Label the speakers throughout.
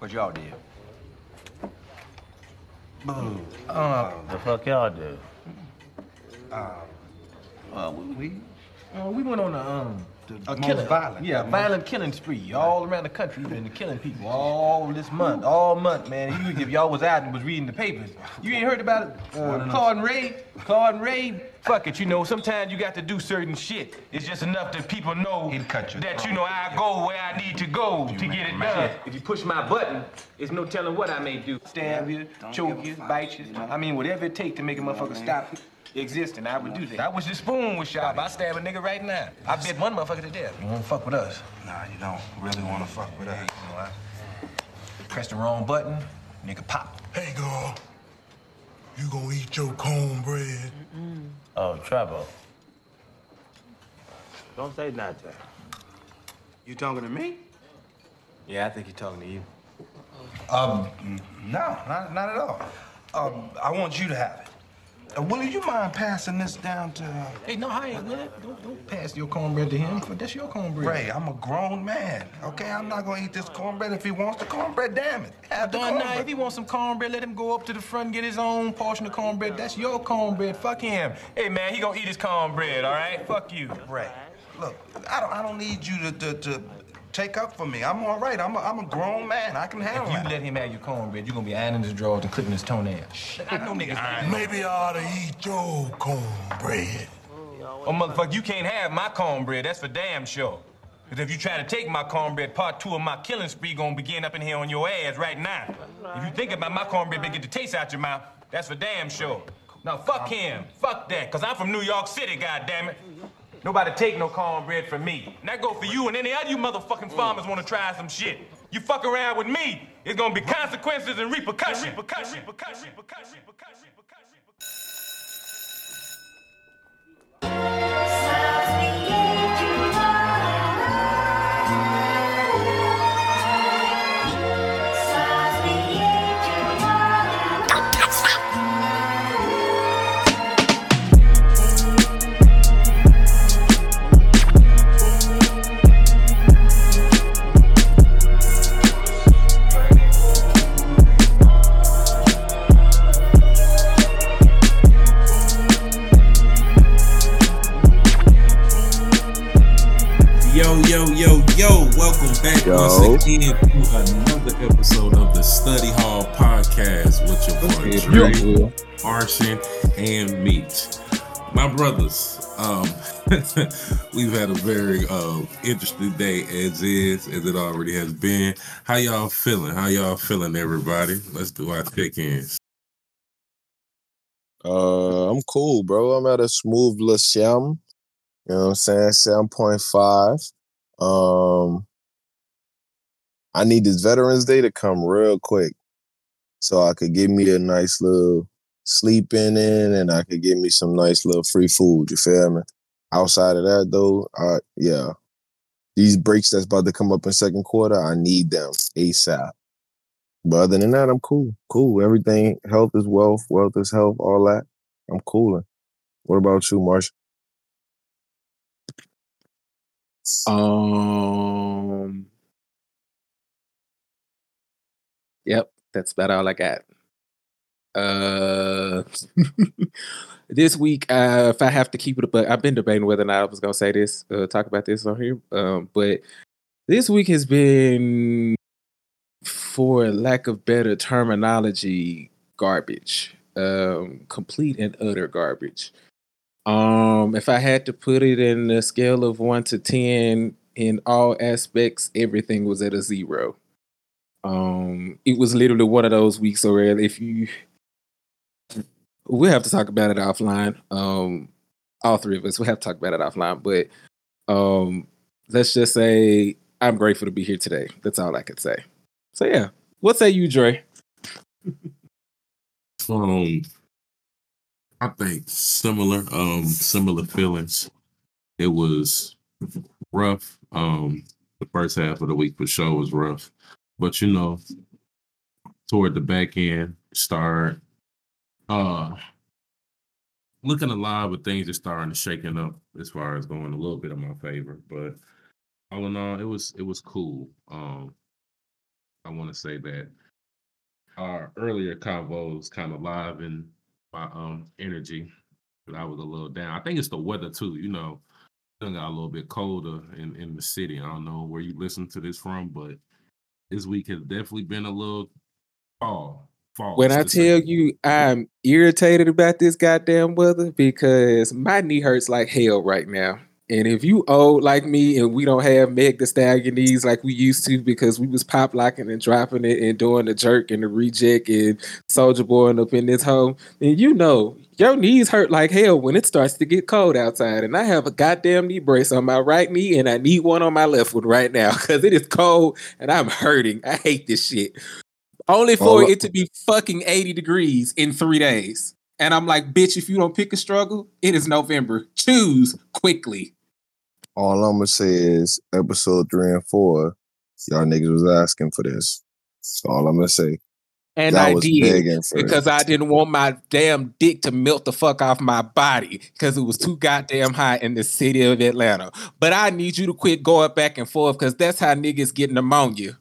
Speaker 1: What y'all did?
Speaker 2: Boo.
Speaker 3: Uh, the fuck y'all do?
Speaker 1: Uh, we, we
Speaker 3: Uh, we went on a um the
Speaker 1: A
Speaker 3: most
Speaker 1: killing-
Speaker 3: violent, yeah, violent killing spree all around the country. We've been killing people all this month, all month, man. You, if y'all was out and was reading the papers, you ain't heard about it. Uh, Claude and Ray, Claude and Ray. Fuck it, you know. Sometimes you got to do certain shit. It's just enough that people know
Speaker 1: He'd cut your
Speaker 3: that you oh, know I go where I need to go to get it done. If you push my button, it's no telling what I may do. Stab you, choke you, bite you. I mean, whatever it takes to make a motherfucker stop existing, I would do that. I wish this spoon was sharp. I stab a nigga right now. I bet one motherfucker to death. You won't fuck with us.
Speaker 2: Nah, you don't really want to fuck with us.
Speaker 3: You know, I press the wrong button, nigga pop.
Speaker 4: Hey, girl. You gonna eat your cornbread?
Speaker 3: Oh, Trevor. Don't say nothing.
Speaker 2: You talking to me?
Speaker 3: Yeah, I think he's talking to you.
Speaker 2: Um, no, not, not at all. Um, I want you to have it. Uh, Willie, you mind passing this down to uh,
Speaker 3: Hey, no, I ain't gonna. Don't, don't pass your cornbread to him. That's your cornbread.
Speaker 2: Ray? I'm a grown man, okay? I'm not gonna eat this cornbread. If he wants the cornbread, damn it, have the
Speaker 3: Done now. If he wants some cornbread, let him go up to the front and get his own portion of cornbread. That's your cornbread. Fuck him. Hey, man, he gonna eat his cornbread, all right? Fuck you.
Speaker 2: Ray, look, I don't, I don't need you to, to, to take up for me. I'm all right. I'm a, I'm a grown man. I can handle
Speaker 3: If you
Speaker 2: that.
Speaker 3: let him have your cornbread, you're gonna be ironing his drawers and clipping his toenails. Shit, I know niggas.
Speaker 4: Maybe I ought to eat your cornbread.
Speaker 3: Oh, motherfucker, you can't have my cornbread. That's for damn sure. Because if you try to take my cornbread, part two of my killing spree gonna begin up in here on your ass right now. If you think about my cornbread, but get the taste out your mouth, that's for damn sure. Now, fuck him. Fuck that. Because I'm from New York City, goddammit. Nobody take no cornbread from me. And that go for you and any other you motherfucking mm. farmers want to try some shit. You fuck around with me, it's gonna be consequences and repercussions. Repercussions. Repercussions. Repercussions. Repercussions.
Speaker 5: Back
Speaker 6: Yo.
Speaker 5: once again to another episode of the Study Hall Podcast with your boy Dre, Arshin, and Meech. My brothers, um, we've had a very uh, interesting day as is, as it already has been. How y'all feeling? How y'all feeling, everybody? Let's do our check-ins.
Speaker 6: Uh, I'm cool, bro. I'm at a smooth Siam. You know what I'm saying? Seven point five. Um, I need this Veterans Day to come real quick, so I could give me a nice little sleeping in, and I could give me some nice little free food. You feel me? Outside of that, though, uh, yeah, these breaks that's about to come up in second quarter, I need them ASAP. But other than that, I'm cool. Cool. Everything, health is wealth, wealth is health, all that. I'm cooling. What about you, Marsh?
Speaker 7: Um. Yep, that's about all I got. Uh, this week, uh, if I have to keep it, but I've been debating whether or not I was gonna say this, uh, talk about this on here. Um, but this week has been, for lack of better terminology, garbage. Um, complete and utter garbage. Um, if I had to put it in a scale of one to ten in all aspects, everything was at a zero. Um, it was literally one of those weeks where if you, we'll have to talk about it offline. Um, all three of us we'll have to talk about it offline. But um, let's just say I'm grateful to be here today. That's all I could say. So yeah, what say you, Dre?
Speaker 5: Um, I think similar, um, similar feelings. It was rough. Um, the first half of the week for sure was rough, but you know, toward the back end, start uh looking alive, but things are starting to shaking up as far as going a little bit in my favor. But all in all, it was it was cool. Um, I want to say that our earlier convos kind of live in my um energy, but I was a little down. I think it's the weather too. You know, it got a little bit colder in in the city. I don't know where you listen to this from, but this week has definitely been a little fall. Fall.
Speaker 7: When I tell you I'm irritated about this goddamn weather because my knee hurts like hell right now. And if you old like me and we don't have Meg the Stallion knees like we used to because we was pop locking and dropping it and doing the jerk and the reject and soldier boy up in this hole, then you know your knees hurt like hell when it starts to get cold outside. And I have a goddamn knee brace on my right knee and I need one on my left one right now because it is cold and I'm hurting. I hate this shit. Only for
Speaker 6: I-
Speaker 7: it to be fucking 80 degrees in three days. And I'm like, bitch, if you don't pick a struggle, it is November. Choose quickly.
Speaker 6: All I'm gonna say is episode three and four, y'all niggas was asking for this. That's all I'm gonna say.
Speaker 7: And I did because
Speaker 6: it.
Speaker 7: I didn't want my damn dick to melt the fuck off my body because it was too goddamn hot in the city of Atlanta. But I need you to quit going back and forth because that's how niggas get pneumonia.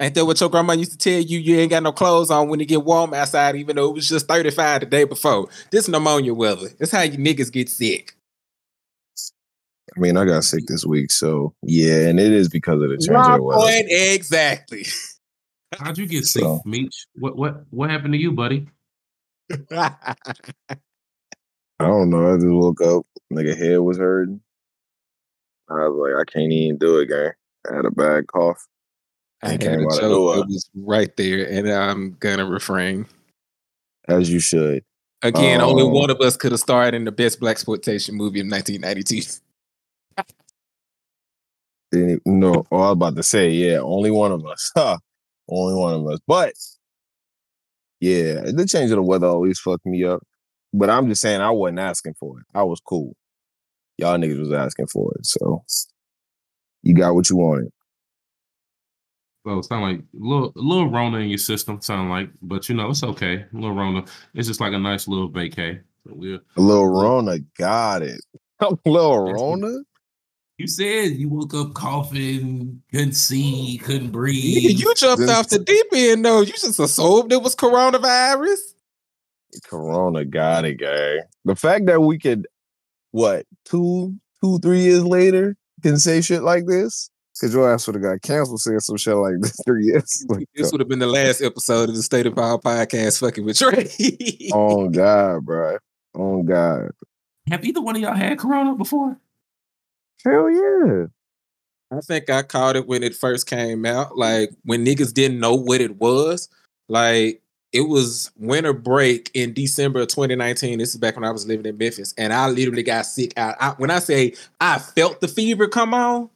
Speaker 7: Ain't that what your grandma used to tell you? You ain't got no clothes on when it get warm outside, even though it was just 35 the day before. This pneumonia weather. That's how you niggas get sick.
Speaker 6: I mean, I got sick this week, so yeah, and it is because of the change of the weather.
Speaker 7: point exactly.
Speaker 5: How'd you get sick,
Speaker 6: So-
Speaker 5: Meech? What what what happened to you, buddy?
Speaker 6: I don't know. I just woke up, nigga, head was hurting. I was like, I can't even do it, gang. I had a bad cough.
Speaker 7: I
Speaker 6: It
Speaker 7: had a
Speaker 6: came out of
Speaker 7: joke
Speaker 6: nowhere.
Speaker 7: was right there, and I'm gonna refrain.
Speaker 6: as you should.
Speaker 7: Again, only
Speaker 6: Oh.
Speaker 7: one of us could have starred in the best black exploitation movie of 1992.
Speaker 6: No, oh, I was about to say, yeah, only one of us. Huh. Only one of us. But yeah, the change of the weather always fucked me up. But I'm just saying I wasn't asking for it. I was cool. Y'all niggas was asking for it. So you got what you wanted.
Speaker 5: So it sound like a little, a little Rona in your system, sound like, but you know it's okay. A little Rona, it's just like a nice little vacay. So we'll,
Speaker 6: A little Rona got it. A little Rona?
Speaker 5: You said you woke up coughing, couldn't see, couldn't
Speaker 7: Nigga,
Speaker 5: breathe.
Speaker 7: you jumped
Speaker 6: This-
Speaker 7: off the deep end, though. You just assumed it was coronavirus.
Speaker 6: Corona got it, gang. The fact that we could, what, two, two, three years later, can say shit like this? Because your ass would have got canceled saying some shit like this three years ago.
Speaker 7: This would have been the last episode of the State of Power podcast, fucking with Trey.
Speaker 6: Oh God, bro. Oh God.
Speaker 5: Have either one of y'all had Corona before?
Speaker 6: Hell yeah.
Speaker 7: I think I caught it when it first came out, like when niggas didn't know what it was. Like it was winter break in December of 2019. This is back when I was living in Memphis, and I literally got sick out. I, when I say I felt the fever come on,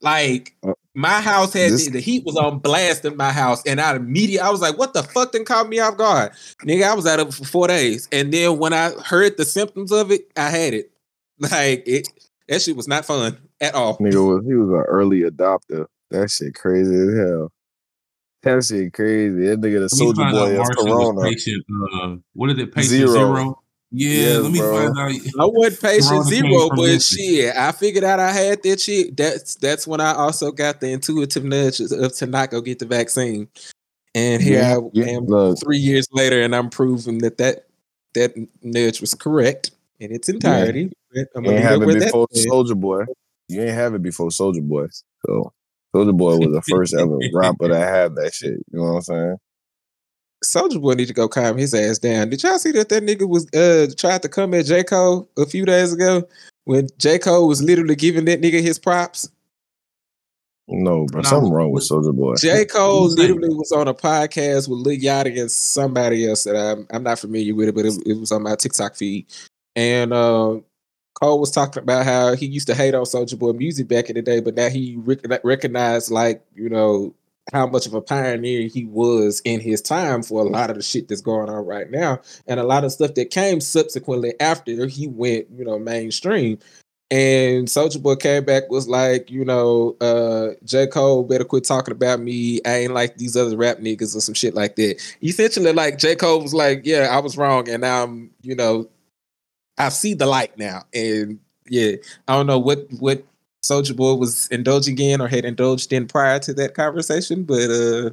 Speaker 7: like
Speaker 6: Uh,
Speaker 7: my house had
Speaker 6: this-
Speaker 7: the, the heat was on blast in my house, and I immediately I was like, "What the fuck?" Then caught me off guard, nigga. I was out of it for four days, and then when I heard the symptoms of it, I had it. Like it, that shit was not fun at all.
Speaker 6: Nigga was he was an early adopter. That shit crazy as hell. That shit crazy. That nigga the soldier boy is
Speaker 5: Marshall was
Speaker 6: Corona.
Speaker 5: patient. Uh, what is it? Patient
Speaker 6: Zero.
Speaker 5: zero. Yeah,
Speaker 6: Yes,
Speaker 5: let me
Speaker 6: bro.
Speaker 5: find out.
Speaker 7: I wasn't patient zero, but shit, I figured out I had that shit. That's that's when I also got the intuitive nudge of to not go get the vaccine. And here
Speaker 6: Yeah,
Speaker 7: I
Speaker 6: yeah,
Speaker 7: am
Speaker 6: look.
Speaker 7: three years later, and I'm proving that that that nudge was correct in its entirety. But I'm
Speaker 6: You
Speaker 7: gonna
Speaker 6: ain't have
Speaker 7: it
Speaker 6: it
Speaker 7: with that
Speaker 6: before. Soldier Boy. You ain't have it before Soldier Boy. So Soldier Boy was the first ever rapper to have that shit. You know what I'm saying?
Speaker 7: Soldier Boy need to go calm his ass down. Did y'all see that that nigga was uh tried to come at J Cole a few days ago when J Cole was literally giving that nigga his props?
Speaker 6: No, bro.
Speaker 5: No,
Speaker 6: Something wrong with Soldier Boy.
Speaker 7: J. Cole literally was on a podcast with Lil Yachty and somebody else that I'm I'm not familiar with it, but it, it was on my TikTok feed. And uh, Cole was talking about how he used to hate on Soldier Boy music back in the day, but now he rec- recognized like you know how much of a pioneer he was in his time for a lot of the shit that's going on right now, and a lot of stuff that came subsequently after he went you know mainstream. And Soldier Boy came back was like, you know, uh, J. Cole better quit talking about me. I ain't like these other rap niggas or some shit like that. Essentially, like J. Cole was like, Yeah, I was wrong, and now I'm, you know, I see the light now. And yeah, I don't know what what Soldier Boy was indulging in or had indulged in prior to that conversation. But uh,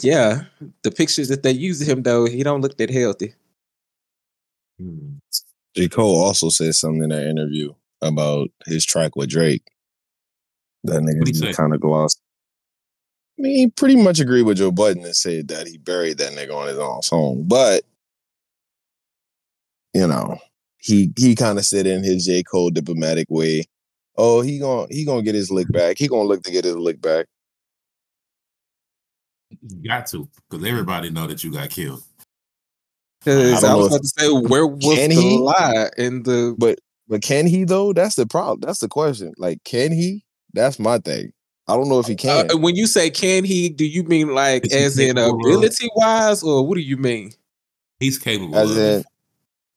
Speaker 7: yeah, the pictures that they use of him though, he don't look that healthy.
Speaker 5: Hmm.
Speaker 6: J. Cole also said something in that interview about his track with Drake. That nigga
Speaker 5: say?
Speaker 6: kind of glossed. I mean, he pretty much agreed with Joe Budden and said that he buried that nigga on his own song. But, you know, he he kind of said in his J. Cole diplomatic way, oh, he gonna he gonna get his lick back. He gonna look to get his lick back.
Speaker 5: You got to, because everybody know that you got killed.
Speaker 7: Because
Speaker 6: I
Speaker 7: I, was about to say, where was
Speaker 6: Can
Speaker 7: the
Speaker 6: he?
Speaker 7: lie in the?
Speaker 6: But but can he though? That's the problem. That's the question. Like, can he? That's my thing. I don't know if he can.
Speaker 7: Uh, when you say can he, do you mean like
Speaker 5: Is
Speaker 7: as in ability wise, or what do you mean?
Speaker 5: He's capable
Speaker 6: as
Speaker 5: of
Speaker 6: in
Speaker 5: it.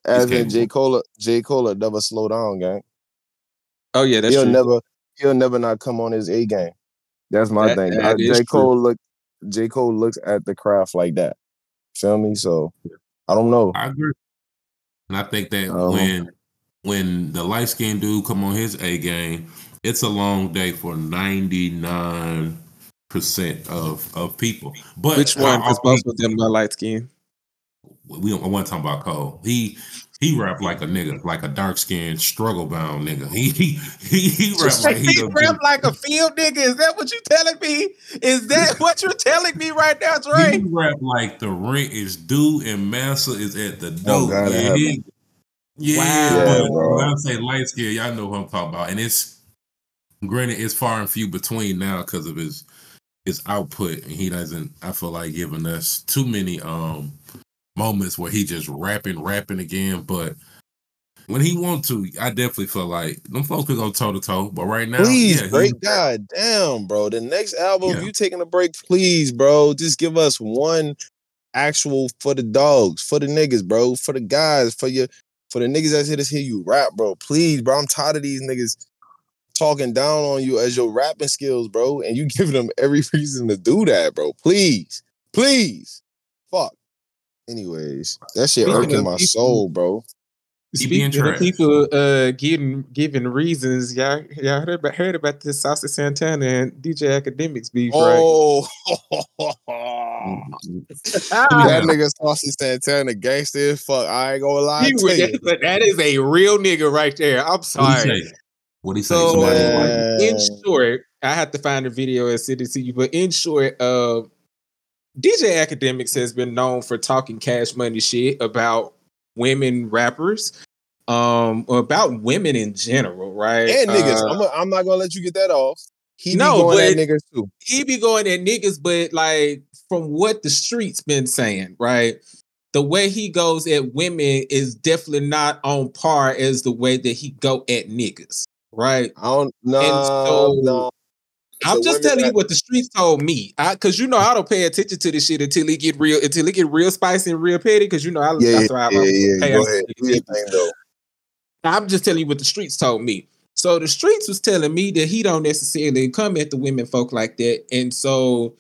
Speaker 6: As in J.
Speaker 5: capable.
Speaker 6: Cole J. Cole never slow down, gang.
Speaker 7: Oh yeah, that's
Speaker 6: he'll
Speaker 7: true.
Speaker 6: never he'll never not come on his A game. That's my
Speaker 7: That-
Speaker 6: thing.
Speaker 7: that
Speaker 6: I-
Speaker 7: is
Speaker 6: J.
Speaker 7: true.
Speaker 6: Cole look J. Cole looks at the craft like that. Feel me? So I don't know.
Speaker 5: I agree. And I think that
Speaker 6: Uh-huh.
Speaker 5: when when the light skinned dude come on his A game, it's a long day for ninety nine percent of of people. But
Speaker 7: Which one?
Speaker 5: how
Speaker 7: Because both of them are light skinned.
Speaker 5: We don't I want to talk about Cole. He he rap like a nigga, like a dark skinned struggle bound nigga. He he he, he rap like he done been-
Speaker 7: like a field nigga. Is that what you're telling me? Is that what you're telling me right now,
Speaker 5: He rap like the rent is due and massa is at the
Speaker 6: Oh,
Speaker 5: door.
Speaker 6: God,
Speaker 5: yeah,
Speaker 6: have
Speaker 5: he- yeah,
Speaker 7: Wow.
Speaker 6: Yeah,
Speaker 5: but
Speaker 6: bro.
Speaker 5: when I say light skin, y'all know who I'm talking about. And it's granted, it's far and few between now because of his his output, and he doesn't. I feel like giving us too many um moments where he just rapping, rapping again. But when he want to, I definitely feel like them folks could go toe to toe. But right now,
Speaker 6: Please,
Speaker 5: yeah,
Speaker 6: break. God damn, bro. The next album,
Speaker 5: Yeah.
Speaker 6: you taking a break, please, bro. Just give us one actual for the dogs, for the niggas, bro, for the guys, for your for the niggas that's here to hear you rap, bro. Please, bro. I'm tired of these niggas talking down on you as your rapping skills, bro. And you giving them every reason to do that, bro. Please. Please. Fuck. Anyways, that shit
Speaker 7: Speaking
Speaker 6: irking my
Speaker 7: people-
Speaker 6: soul, bro.
Speaker 7: Speaking of people uh giving giving reasons, y'all y'all heard about heard about this Saucy Santana and DJ Akademiks beef, right?
Speaker 6: Oh,
Speaker 7: Ah,
Speaker 6: that nigga Saucy Santana gangster as fuck. I ain't gonna lie
Speaker 7: he
Speaker 6: to you.
Speaker 7: that- that is a real nigga right there. I'm
Speaker 5: What he
Speaker 7: sorry.
Speaker 5: say? What he say?
Speaker 7: So, uh, in short, I have to find a video and send it to you. But in short, uh, DJ Akademiks has been known for talking cash money shit about women rappers, um, or about women in general, right?
Speaker 6: and niggas.
Speaker 7: Uh,
Speaker 6: I'm, a, I'm not gonna let you get that off. He
Speaker 7: No,
Speaker 6: be going at niggas too.
Speaker 7: he be going at niggas, but like from what the streets been saying, right? The way he goes at women is definitely not on par as the way that he go at niggas, right?
Speaker 6: I don't. No,
Speaker 7: so-
Speaker 6: no.
Speaker 7: I'm just telling you what the streets told me. I cause you know I don't pay attention to this shit until it get real until it get real spicy and real petty. Cause you know I
Speaker 6: Yeah,
Speaker 7: that's
Speaker 6: yeah, yeah.
Speaker 7: pay
Speaker 6: Go ahead.
Speaker 7: to
Speaker 6: Do your
Speaker 7: people.
Speaker 6: thing though.
Speaker 7: I'm just telling you what the streets told me. So the streets was telling me that he don't necessarily come at the women folk like that. And so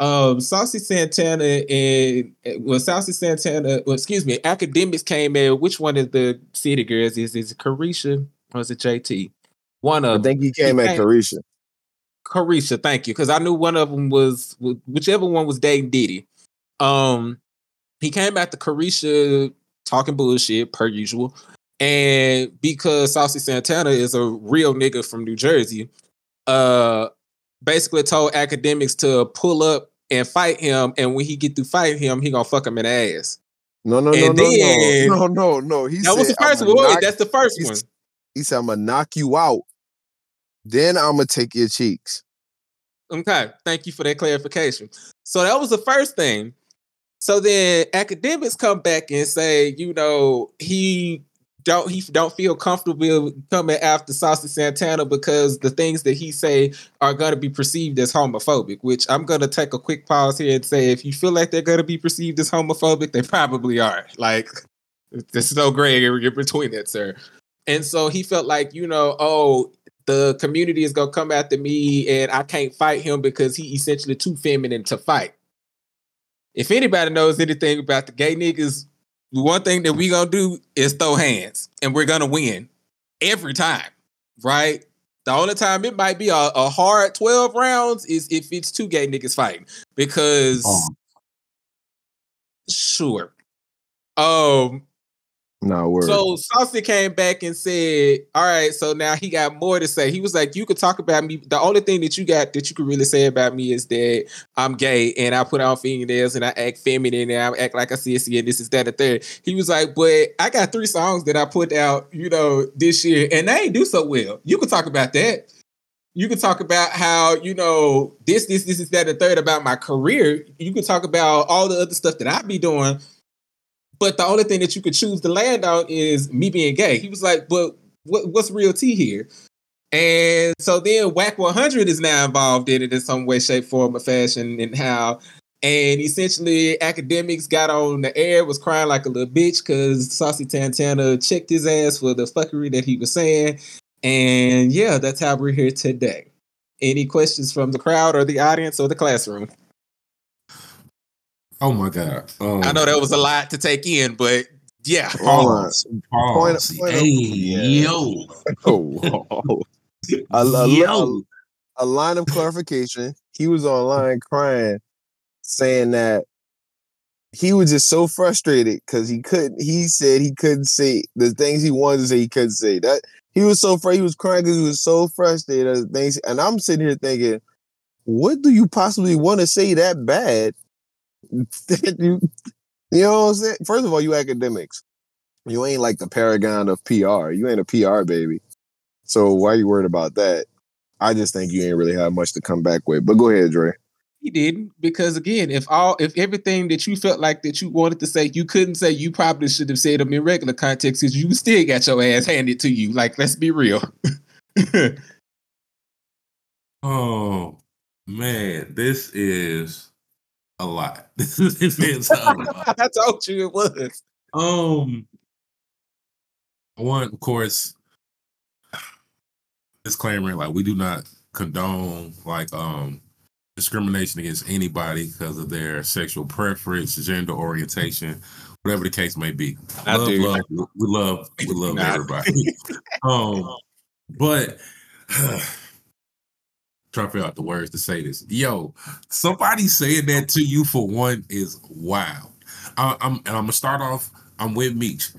Speaker 7: um Saucy Santana and well Saucy Santana, well, excuse me, Akademiks came in. Which one of the city girls is is it Caresha or is it JT? One of I
Speaker 6: think he came
Speaker 7: he
Speaker 6: at
Speaker 7: came-
Speaker 6: Caresha.
Speaker 7: Caresha, thank you. Because I knew one of them was whichever one was dating Diddy. Um, he came back to Caresha talking bullshit per usual, and because Saucy Santana is a real nigga from New Jersey, uh, basically told Akademiks to pull up and fight him, and when he get through fighting him, he gonna fuck him in the ass.
Speaker 6: No, no, no,
Speaker 7: And
Speaker 6: no,
Speaker 7: then-
Speaker 6: no, no, no, no. He
Speaker 7: That was the first
Speaker 6: "I'ma
Speaker 7: one.
Speaker 6: Knock-
Speaker 7: That's the first
Speaker 6: he
Speaker 7: one.
Speaker 6: He said, "I'm gonna knock you out. Then I'm gonna take your cheeks."
Speaker 7: Okay, thank you for that clarification. So that was the first thing. So then Akademiks come back and say, you know, he don't he don't feel comfortable coming after Saucy Santana because the things that he say are going to be perceived as homophobic. Which I'm going to take a quick pause here and say, if you feel like they're going to be perceived as homophobic, they probably are. Like, there's no gray area between that, sir. And so he felt like, you know, oh, the community is gonna come after me and I can't fight him because he essentially too feminine to fight. If anybody knows anything about the gay niggas, the one thing that we gonna do is throw hands and we're gonna win every time, right? The only time it might be a, a hard 12 rounds is if it's two gay niggas fighting. Because
Speaker 5: Oh.
Speaker 7: sure. Um
Speaker 6: No word.
Speaker 7: so Saucy came back and said, All right, so now he got more to say. He was like, You could talk about me. The only thing that you got that you could really say about me is that I'm gay and I put on fingernails and I act feminine and I act like a sissy and this is that and third. He was like, But I got three songs that I put out, you know, this year and they ain't do so well. You could talk about that. You could talk about how, you know, this, this, this is that and third about my career. You could talk about all the other stuff that I be doing. But the only thing that you could choose to land on is me being gay. He was like, but what, what's real tea here? And so then Wack 100 is now involved in it in some way, shape, form, or fashion, and how. And essentially, Akademiks got on the air, was crying like a little bitch because Saucy Santana checked his ass for the fuckery that he was saying. And yeah, that's how we're here today. Any questions from the crowd or the audience or the classroom?
Speaker 5: Oh my god. Um,
Speaker 7: I know that was a lot to take in, but yeah.
Speaker 6: Hold on.
Speaker 5: Pause.
Speaker 6: Point-
Speaker 5: Pause.
Speaker 6: point of-
Speaker 5: hey,
Speaker 6: yeah.
Speaker 5: yo.
Speaker 6: Oh, a, a,
Speaker 5: Yo.
Speaker 6: a, a line of clarification. He was online crying, saying that he was just so frustrated because he couldn't. He said he couldn't say the things he wanted to say. He couldn't say that. He was so afraid. He was crying because he was so frustrated at the things. And I'm sitting here thinking, what do you possibly want to say that bad? That you, you know what I'm saying? First of all, you Akademiks. You ain't like the paragon of PR. You ain't a PR baby. So why you worried about that? I just think you ain't really have much to come back with. But go ahead, Dre.
Speaker 7: He didn't because again, if all if everything that you felt like that you wanted to say, you couldn't say, you probably should have said them in regular context because you still got your ass handed to you. Like, let's be real.
Speaker 5: Oh man, this is a lot. this is a lot.
Speaker 7: I told you it was.
Speaker 5: Um, one, of course, disclaimer: like we do not condone like um discrimination against anybody because of their sexual preference, gender orientation, whatever the case may be.
Speaker 7: I
Speaker 5: love,
Speaker 7: do.
Speaker 5: love, we love, we love
Speaker 7: Nah.
Speaker 5: everybody. um, but trying to figure out the words to say this. Yo, somebody saying that to you for one is wild. I, I'm and I'm gonna start off. I'm with Meech.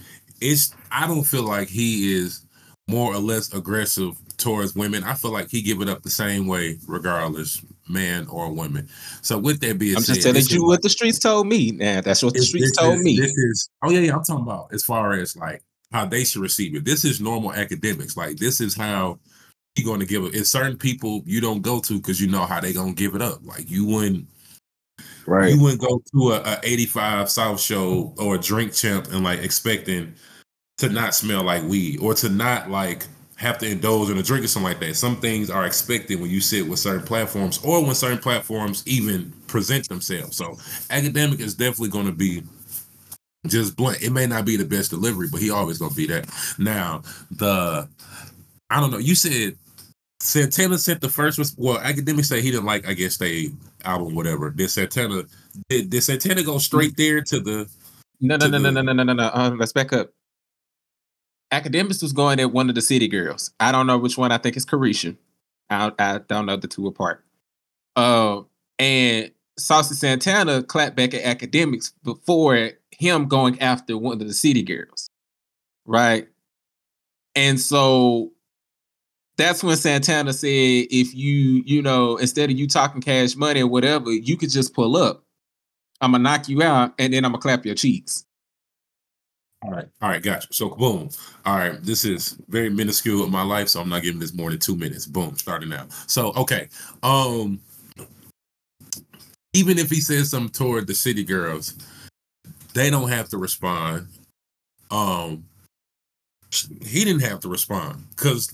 Speaker 5: It's I don't feel like he is more or less aggressive towards women. I feel like he give it up the same way, regardless, man or woman. So with that being said,
Speaker 7: I'm
Speaker 5: said,
Speaker 7: just telling you what the streets told me. Nah, that's what the streets told
Speaker 5: is-
Speaker 7: me.
Speaker 5: This is oh yeah, yeah. I'm talking about as far as like how they should receive it. This is normal Akademiks. Like this is how you're going to give it. It's certain people you don't go to because you know how they gonna give it up. Like you wouldn't
Speaker 6: Right.
Speaker 5: you wouldn't go to a, a 85 South show or a drink champ and like expecting to not smell like weed or to not like have to indulge in a drink or something like that. Some things are expected when you sit with certain platforms or when certain platforms even present themselves. So academic is definitely going to be just blunt. It may not be the best delivery, but he always going to be that. Now, the I don't know. You said Santana sent the first. res- Well, Akademiks say he didn't like. I guess they album, whatever. Did Santana? Did, did Santana go straight there to the?
Speaker 7: No, no, no, no,
Speaker 5: the-
Speaker 7: no, no, no, no, no. Uh, let's back up. Akademiks was going at one of the city girls. I don't know which one. I think it's Caresha. I, I don't know the two apart. Uh, and Saucy Santana clapped back at Akademiks before him going after one of the city girls. Right. And so that's when Santana said, if you, you know, instead of you talking cash money or whatever, you could just pull up. I'm gonna knock you out and then I'm gonna clap your cheeks.
Speaker 5: All right, all right, gotcha. So boom. All right, this is very minuscule in my life, so I'm not giving this more than two minutes. Boom, starting now. So okay, um, even if he says something toward the city girls, they don't have to respond. Um, he didn't have to respond because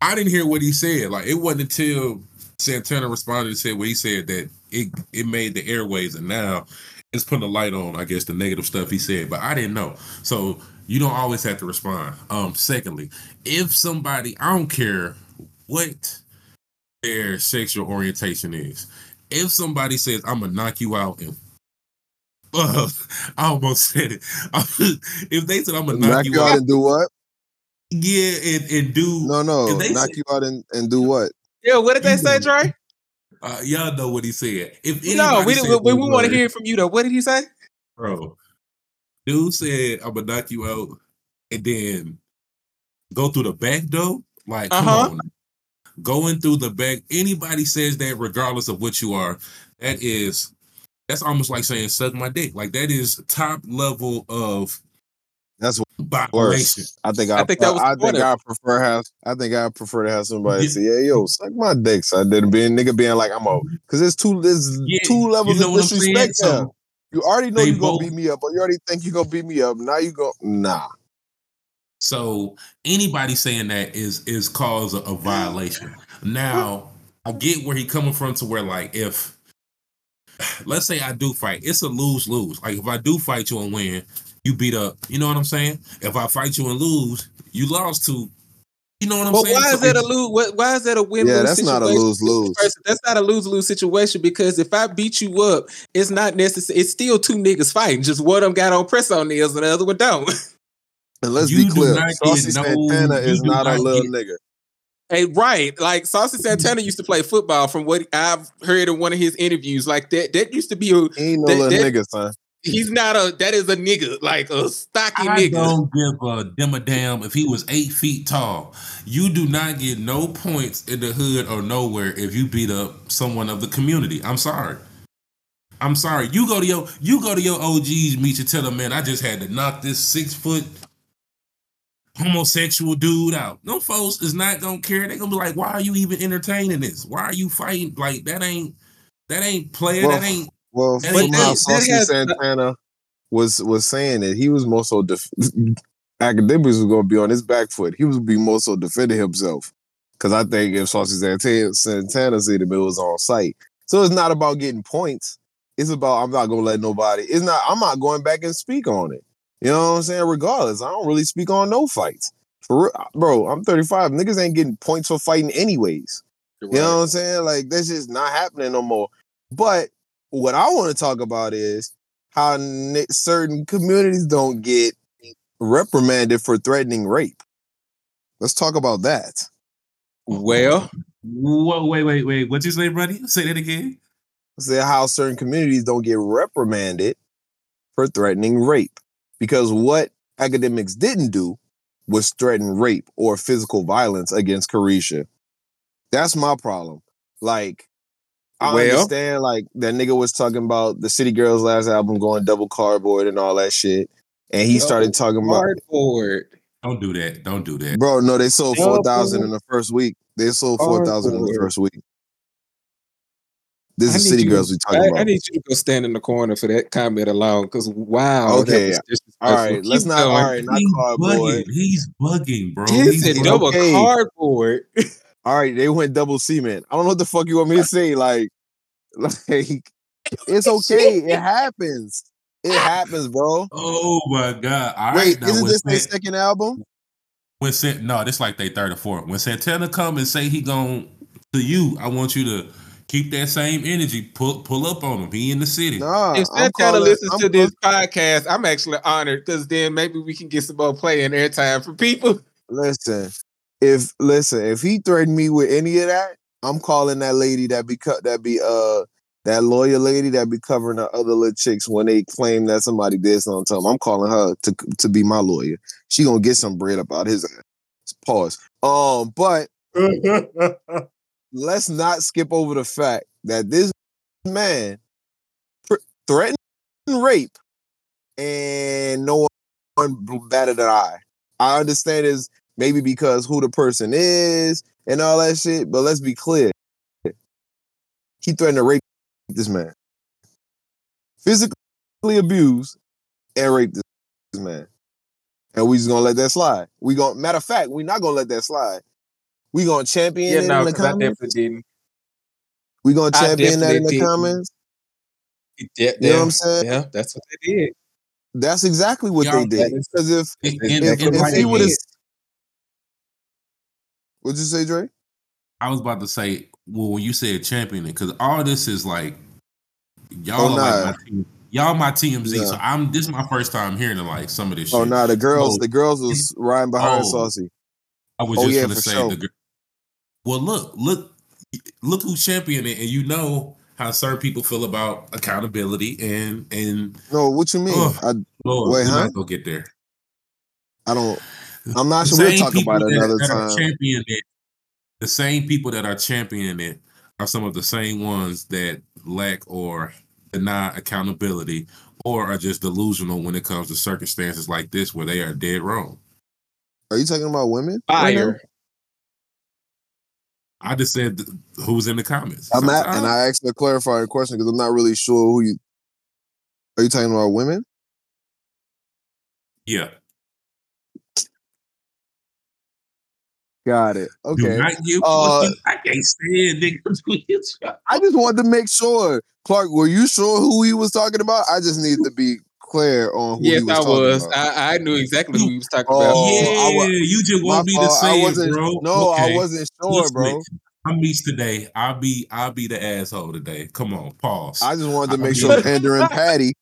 Speaker 5: I didn't hear what he said. Like it wasn't until Santana responded and said what he said that it it made the airways, and now it's putting a light on, I guess, the negative stuff he said. But I didn't know, so you don't always have to respond. Um, secondly, if somebody, I don't care what their sexual orientation is, if somebody says I'm gonna knock you out and uh, I almost said it. if they said I'm gonna knock,
Speaker 6: Knock
Speaker 5: you
Speaker 6: out
Speaker 5: out
Speaker 6: and do what?
Speaker 5: Yeah, and, and do
Speaker 6: No, no,
Speaker 5: they
Speaker 6: knock
Speaker 5: say-
Speaker 6: you out and, and do what?
Speaker 7: Yeah, what did they say,
Speaker 5: know.
Speaker 7: Dre?
Speaker 5: uh, y'all know what he said. If
Speaker 7: No,
Speaker 5: anybody
Speaker 7: we, we, we want to hear it from you though. What did he say?
Speaker 5: bro. Dude said, "I'm gonna knock you out," and then go through the back door. Like, come
Speaker 7: Uh-huh.
Speaker 5: on, going through the back. Anybody says that, regardless of what you are, that is that's almost like saying "suck my dick." Like that is top level of
Speaker 6: That's
Speaker 5: violation.
Speaker 6: Worse. I think I,
Speaker 7: I think that was
Speaker 6: I,
Speaker 7: the point
Speaker 6: think I prefer have I think I prefer to have somebody
Speaker 5: Yeah.
Speaker 6: say, "Yeah, yo, suck my dick." So I didn't be a nigga being like, "I'm out," because there's two there's
Speaker 5: Yeah,
Speaker 6: two levels
Speaker 5: you know
Speaker 6: of
Speaker 5: what I'm saying?
Speaker 6: disrespect.
Speaker 5: So
Speaker 6: You already know
Speaker 5: they
Speaker 6: you gonna beat me up, or you already think you're gonna beat me up. Now you go, nah.
Speaker 5: So anybody saying that is is cause a, a violation. Now I get where he coming from to where like if let's say I do fight, it's a lose lose. Like if I do fight you and win, you beat up. You know what I'm saying? If I fight you and lose, you lost to. You know what I'm
Speaker 7: But
Speaker 5: saying?
Speaker 7: why
Speaker 5: So
Speaker 7: is that a lose? What, why is that a win?
Speaker 6: Yeah, that's not a lose-lose.
Speaker 7: That's not a lose lose situation because if I beat you up, it's not necessary. It's still two niggas fighting. Just one of them got on press on nails and the other one don't.
Speaker 6: And let's
Speaker 5: You
Speaker 6: be clear, Saucy
Speaker 5: get no-
Speaker 6: Santana is
Speaker 5: do
Speaker 6: not a little
Speaker 5: get-
Speaker 6: nigga.
Speaker 7: Hey, right. Like Saucy Santana used to play football from what I've heard in one of his interviews. Like that that used to be a
Speaker 6: He ain't no
Speaker 7: That-
Speaker 6: little
Speaker 7: that-
Speaker 6: nigga, son.
Speaker 7: He's not a that is a nigga, like a stocky nigga.
Speaker 5: I
Speaker 7: nigga.
Speaker 5: don't give a damn a damn if he was eight feet tall. You do not get no points in the hood or nowhere if you beat up someone of the community. I'm sorry. I'm sorry. You go to your you go to your OGs meet you tell them, man, I just had to knock this six foot homosexual dude out. No folks is not gonna care. They're gonna be like, why are you even entertaining this? Why are you fighting? Like that ain't that ain't player.
Speaker 6: Well,
Speaker 5: that ain't
Speaker 6: Well,
Speaker 5: That
Speaker 6: from how
Speaker 7: that
Speaker 6: Saucy
Speaker 7: has- uh,
Speaker 6: Santana was was saying it, he was more so def- Akademiks was going to be on his back foot. He was be more so defending himself because I think if Saucy Santana, Santana said him, it was on site. So it's not about getting points. It's about I'm not going to let nobody. It's not. I'm not going back and speak on it. You know what I'm saying? Regardless, I don't really speak on no fights. For real, bro, I'm 35. Niggas ain't getting points for fighting anyways. You know what I'm saying? Like that's just not happening no more. But what I want to talk about is how ni- certain communities don't get reprimanded for threatening rape. Let's talk about that.
Speaker 7: Well,
Speaker 5: Whoa, wait, wait, wait. What you say, buddy? Say that again.
Speaker 6: Say how certain communities don't get reprimanded for threatening rape. Because what Akademiks didn't do was threaten rape or physical violence against Caresha. That's my problem. Like, I
Speaker 7: Well-
Speaker 6: understand, like, that nigga was talking about the City Girls last album going double cardboard and all that shit. And he started talking about,
Speaker 7: cardboard.
Speaker 5: Don't do that. Don't do that.
Speaker 6: bro, no, they sold
Speaker 7: Double
Speaker 6: 4,000 in the first week. They sold 4,000 in the first week. This
Speaker 7: I
Speaker 6: is City
Speaker 7: you-
Speaker 6: Girls we talking
Speaker 7: I,
Speaker 6: about.
Speaker 7: I need you to go stand in the corner for that comment alone, because wow.
Speaker 6: Okay, all right, let's not,
Speaker 7: going.
Speaker 6: all right, not
Speaker 5: He's
Speaker 6: cardboard.
Speaker 5: bugging. He's bugging, bro.
Speaker 7: He
Speaker 5: He's
Speaker 7: said double
Speaker 6: okay.
Speaker 7: cardboard.
Speaker 6: All right, they went double C, man. I don't know what the fuck you want me to say. Like, like it's okay. It happens. It happens, bro.
Speaker 5: Oh my god! All right,
Speaker 6: Wait,
Speaker 5: now
Speaker 6: isn't this their second album?
Speaker 5: when San- no, this like they third or fourth. When Santana come and say he gon' to you, I want you to keep that same energy. Pull pull up on him. He in the city.
Speaker 6: Nah,
Speaker 7: if
Speaker 6: I'm
Speaker 7: Santana listens
Speaker 6: I'm
Speaker 7: to this podcast, I'm actually honored because then maybe we can get some more play and airtime for people.
Speaker 6: Listen, if listen, if he threatened me with any of that, I'm calling that lady that be cut that be uh that lawyer lady that be covering the other little chicks when they claim that somebody did something to them. I'm calling her to to be my lawyer. She gonna get some bread up out his ass. Pause. Um, but let's not skip over the fact that this man pr- threatened rape and no one better than I. I understand is maybe because who the person is and all that shit, but let's be clear. He threatened to rape this man. Physically abuse and rape this man. And we just gonna let that slide. We gonna matter of fact, we not gonna let that slide. We gonna champion
Speaker 7: yeah,
Speaker 6: it
Speaker 7: no,
Speaker 6: in the comments. We gonna champion that in the
Speaker 7: didn't.
Speaker 6: comments.
Speaker 7: Yeah,
Speaker 6: You know what I'm saying?
Speaker 7: Yeah, that's what they did.
Speaker 6: That's exactly what
Speaker 5: Y'all-
Speaker 6: they did. Because if
Speaker 7: If-
Speaker 6: if, if he would have, what'd you say, Dre?
Speaker 5: I was about to say, well, when you said championing, because all this is like y'all
Speaker 6: Oh, nah.
Speaker 5: like my team, y'all my TMZ.
Speaker 6: Yeah.
Speaker 5: So I'm this is my first time hearing like some of this
Speaker 6: Oh no, the girls,
Speaker 5: So-
Speaker 6: the girls was riding behind
Speaker 5: Oh.
Speaker 6: Saucy.
Speaker 5: I was
Speaker 6: Oh,
Speaker 5: just
Speaker 6: yeah,
Speaker 5: gonna say
Speaker 6: sure.
Speaker 5: the. gr- Well, look, look, look who's championing it, and you know how certain people feel about accountability and and
Speaker 6: No, what you mean?
Speaker 5: Ugh.
Speaker 6: I,
Speaker 5: Lord,
Speaker 6: wait, huh?
Speaker 5: Go gonna get there.
Speaker 6: I don't. I'm not sure. We'll
Speaker 5: same
Speaker 6: talk about it
Speaker 5: that-
Speaker 6: another
Speaker 5: that
Speaker 6: time.
Speaker 5: championing it, the same people that are championing it are some of the same ones that lack or deny accountability or are just delusional when it comes to circumstances like this where they are dead wrong.
Speaker 6: Are you talking about women?
Speaker 7: Fire.
Speaker 5: I just said th- who's in the comments.
Speaker 6: I'm at, and I asked a clarifying question because I'm not really sure who you. Are you talking about women?
Speaker 5: yeah.
Speaker 6: Got it.
Speaker 5: Do
Speaker 6: Okay.
Speaker 5: not give
Speaker 6: Uh.
Speaker 5: I can't stand niggas.
Speaker 6: I just wanted to make sure, Clark. Were you sure who he was talking about? I just need to be clear on who
Speaker 7: Yes,
Speaker 6: he was
Speaker 7: I
Speaker 6: talking
Speaker 7: was.
Speaker 6: about.
Speaker 7: I, I knew exactly who he was talking
Speaker 6: Oh,
Speaker 7: about.
Speaker 5: yeah,
Speaker 6: I wa-
Speaker 5: you just won't be the
Speaker 6: fault. I
Speaker 5: say
Speaker 6: wasn't.
Speaker 5: it, bro.
Speaker 6: No, I wasn't sure,
Speaker 5: Listen,
Speaker 6: bro.
Speaker 5: I'm Meeks today. I'll be I'll be the asshole today. Come on, pause.
Speaker 6: I just wanted to make
Speaker 5: mean-
Speaker 6: sure Panda and Patty.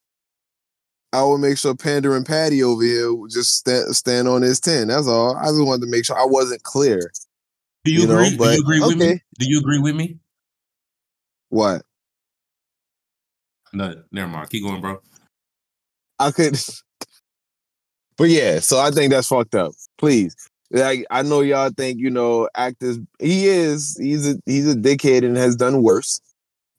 Speaker 6: I would make sure Panda and Patty over here would just stand, stand on his ten. That's all. I just wanted to make sure I wasn't clear.
Speaker 5: Do you,
Speaker 6: you know,
Speaker 5: agree? Do you agree with me? Do you agree with me?
Speaker 6: What
Speaker 5: No, never mind. Keep going, bro.
Speaker 6: I could, but yeah. So I think that's fucked up. Please, like I know y'all think you know actors. He is. He's a he's a dickhead and has done worse.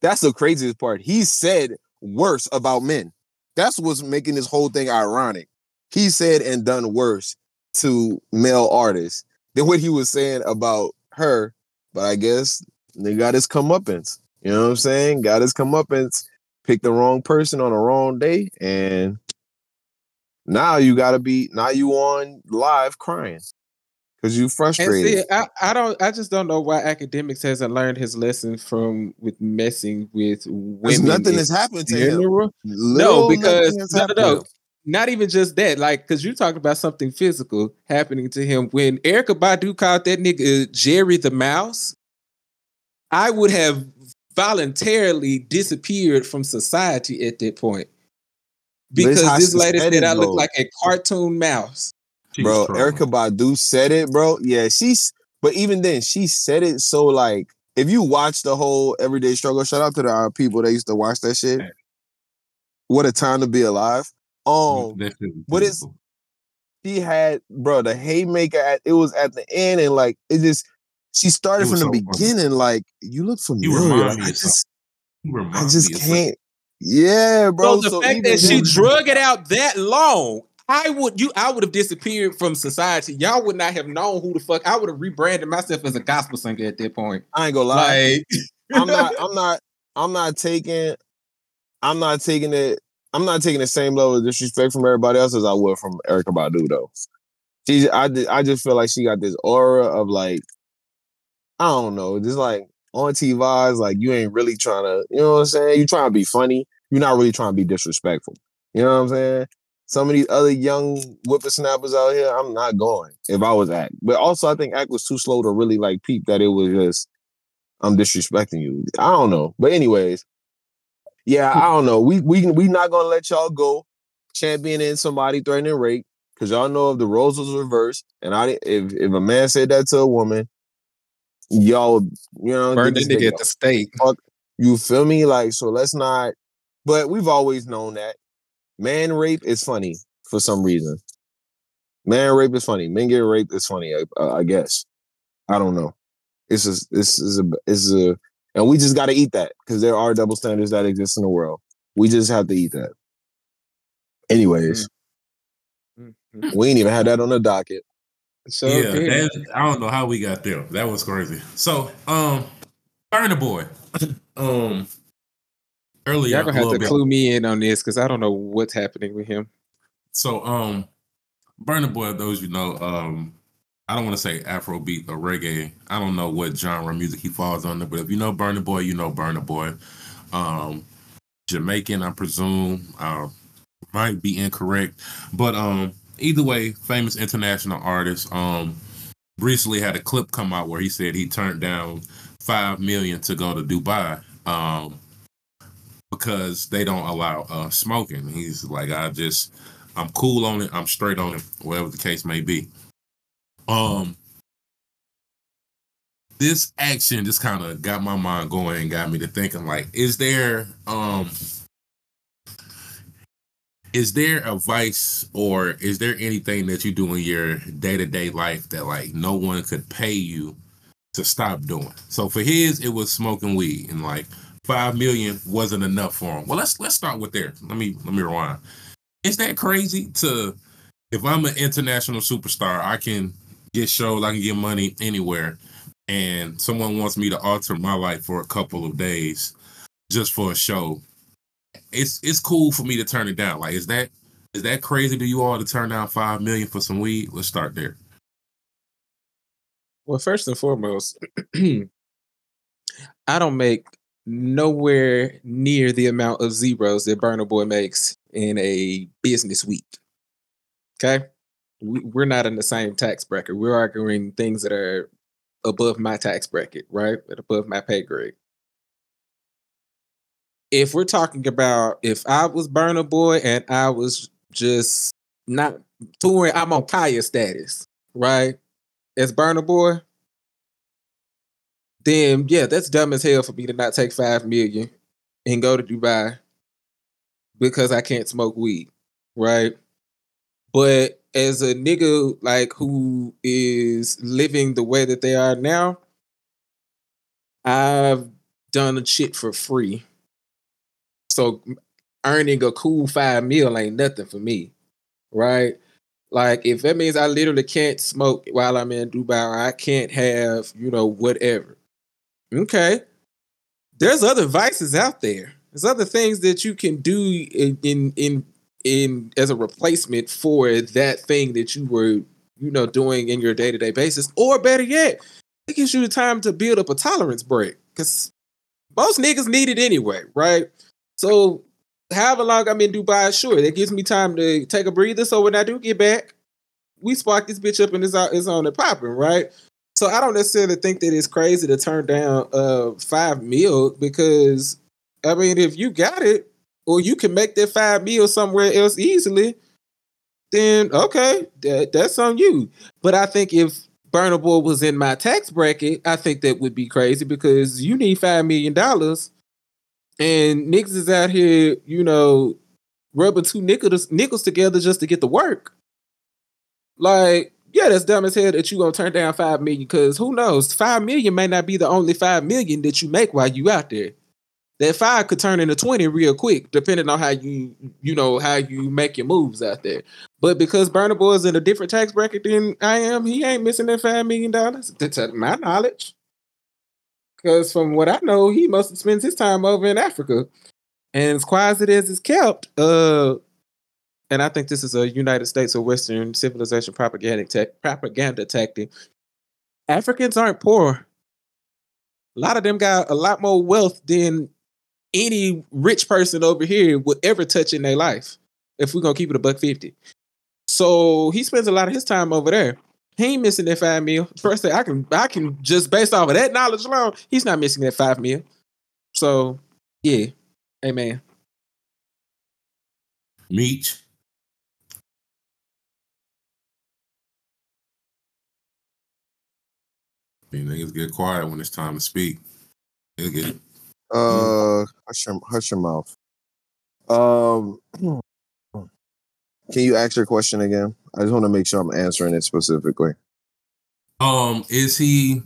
Speaker 6: That's the craziest part. He said worse about men. That's what's making this whole thing ironic. He said and done worse to male artists than what he was saying about her. But I guess they got his comeuppance. You know what I'm saying? Got his comeuppance. Picked the wrong person on the wrong day, and now you gotta be now you on live crying because you frustrated.
Speaker 7: see, I, I don't. I just don't know why Akademiks hasn't learned his lesson from with messing with women.
Speaker 6: Nothing
Speaker 7: in
Speaker 6: has happened to him.
Speaker 7: general.
Speaker 6: Little
Speaker 7: no, because no, no, no. Not even just that. Like, because you talked about something physical happening to him. When Erykah Badu called that nigga Jerry the Mouse, I would have voluntarily disappeared from society at that point. Because this lady
Speaker 6: said
Speaker 7: I look like a cartoon mouse.
Speaker 5: She
Speaker 6: bro.
Speaker 5: was trolling.
Speaker 6: Erykah Badu said it, bro. Yeah, she's. But even then, she said it so like if you watch the whole Everyday Struggle, shout out to the uh, people that used to watch that shit. What a time to be alive. Um,
Speaker 5: That
Speaker 6: but it's-
Speaker 5: beautiful.
Speaker 6: she had, bro, the haymaker. At, it was at the end, and like it just. She started from the
Speaker 5: so funny.
Speaker 6: beginning. Like you look familiar.
Speaker 5: remind
Speaker 6: like,
Speaker 5: me
Speaker 6: I
Speaker 5: of
Speaker 6: just,
Speaker 5: You remind
Speaker 6: I just
Speaker 5: me
Speaker 6: can't. Yeah, bro.
Speaker 7: So the
Speaker 6: so
Speaker 7: fact that she drug it out that long, I would you I would have disappeared from society. Y'all would not have known who the fuck. I would have rebranded myself as a gospel singer at that point.
Speaker 6: I ain't gonna lie.
Speaker 7: Like
Speaker 6: I'm not. I'm not. I'm not taking. I'm not taking it. I'm not taking the same level of disrespect from everybody else as I would from Erykah Badu though. She, I, I just feel like she got this aura of like, I don't know, just like auntie vibes. Like you ain't really trying to, you know what I'm saying? You trying to be funny. You're not really trying to be disrespectful. You know what I'm saying? Some of these other young whippersnappers out here, I'm not going if I was Act. But also, I think Act was too slow to really like peep that it was just I'm disrespecting you. I don't know. But anyways, yeah, I don't know. We we we not gonna let y'all go championing somebody threatening rape because y'all know if the roles was reversed and I if if a man said that to a woman, y'all you know
Speaker 7: burn
Speaker 6: get
Speaker 7: that
Speaker 6: this
Speaker 7: nigga
Speaker 6: nigga
Speaker 7: at the stake.
Speaker 6: you feel me? Like, so let's not. But we've always known that man rape is funny for some reason. Man rape is funny. Men get raped is funny. I, uh, I guess. I don't know. It's just this is a it's a and we just got to eat that because there are double standards that exist in the world. We just have to eat that. Anyways,
Speaker 7: Mhm.
Speaker 6: we ain't even had that on the docket.
Speaker 7: So
Speaker 5: yeah, that, I don't know how we got there. That was crazy. So, um, Burna Boy. um, earlier
Speaker 7: Y'all gonna have to
Speaker 5: bit.
Speaker 7: clue me in on this because I don't know what's happening with him.
Speaker 5: So, um, Burna Boy, those you know, um, I don't want to say Afrobeat or reggae. I don't know what genre of music he falls under, but if you know Burna Boy, you know Burna Boy. Um, Jamaican, I presume. Uh, might be incorrect, but um, either way, famous international artist. Um, recently had a clip come out where he said he turned down five million to go to Dubai. Um, because they don't allow uh smoking. He's like, I just I'm cool on it, I'm straight on it, whatever the case may be. Um this action just kind of got my mind going and got me to thinking like, is there um is there a vice or is there anything that you do in your day-to-day life that like no one could pay you to stop doing? So for his, it was smoking weed and like five million wasn't enough for him. Well, let's let's start with there. Let me let me rewind. Is that crazy to if I'm an international superstar, I can get shows, I can get money anywhere, and someone wants me to alter my life for a couple of days just for a show. It's it's cool for me to turn it down. Like, is that is that crazy to you all to turn down five million for some weed? Let's start there.
Speaker 7: Well, first and foremost, I don't make nowhere near the amount of zeros that Burna Boy makes in a business week. Okay, we, we're not in the same tax bracket. We're arguing things that are above my tax bracket, right? Above my pay grade. If we're talking about if I was Burna Boy and I was just not touring, I'm on Kaya status, right? As Burna Boy, then yeah, that's dumb as hell for me to not take five million and go to Dubai because I can't smoke weed, right? But as a nigga like who is living the way that they are now, I've done a shit for free. So earning a cool five ain't nothing for me, right? Like if that means I literally can't smoke while I'm in Dubai, I can't have you know whatever. Okay, there's other vices out there. There's other things that you can do in in in, in as a replacement for that thing that you were you know doing in your day to day basis, or better yet, it gives you the time to build up a tolerance break because most niggas need it anyway, right? So however long I'm in Dubai, sure, that gives me time to take a breather. So when I do get back, we spark this bitch up and it's, it's on and popping, right? So I don't necessarily think that it's crazy to turn down uh five mil because I mean if you got it or you can make that five mil somewhere else easily, then okay, that, that's on you. But I think if Burna Boy was in my tax bracket, I think that would be crazy because you need five million dollars and niggas is out here, you know, rubbing two nickels nickels together just to get the work. Like, yeah, that's dumb as hell that you gonna turn down five million because who knows? Five million may not be the only five million that you make while you out there. That five could turn into 20 real quick, depending on how you, you know, how you make your moves out there. But because Burna Boy is in a different tax bracket than I am, he ain't missing that five million dollars. To my knowledge. Because from what I know, he mostly spends his time over in Africa. And as quiet as it is, it's kept. Uh, and I think this is a United States or Western civilization propaganda te- propaganda tactic. Africans aren't poor. A lot of them got a lot more wealth than any rich person over here would ever touch in their life. If we're gonna keep it a buck fifty, so he spends a lot of his time over there. He ain't missing that five meal. First thing I can I can just based off of that knowledge alone, he's not missing that five meal. So yeah, amen.
Speaker 5: Meech. I mean, niggas get quiet when it's time to speak. Niggas get
Speaker 6: Uh, hush your, hush your mouth. Um, can you ask your question again? I just want to make sure I'm answering it specifically.
Speaker 5: Um, is he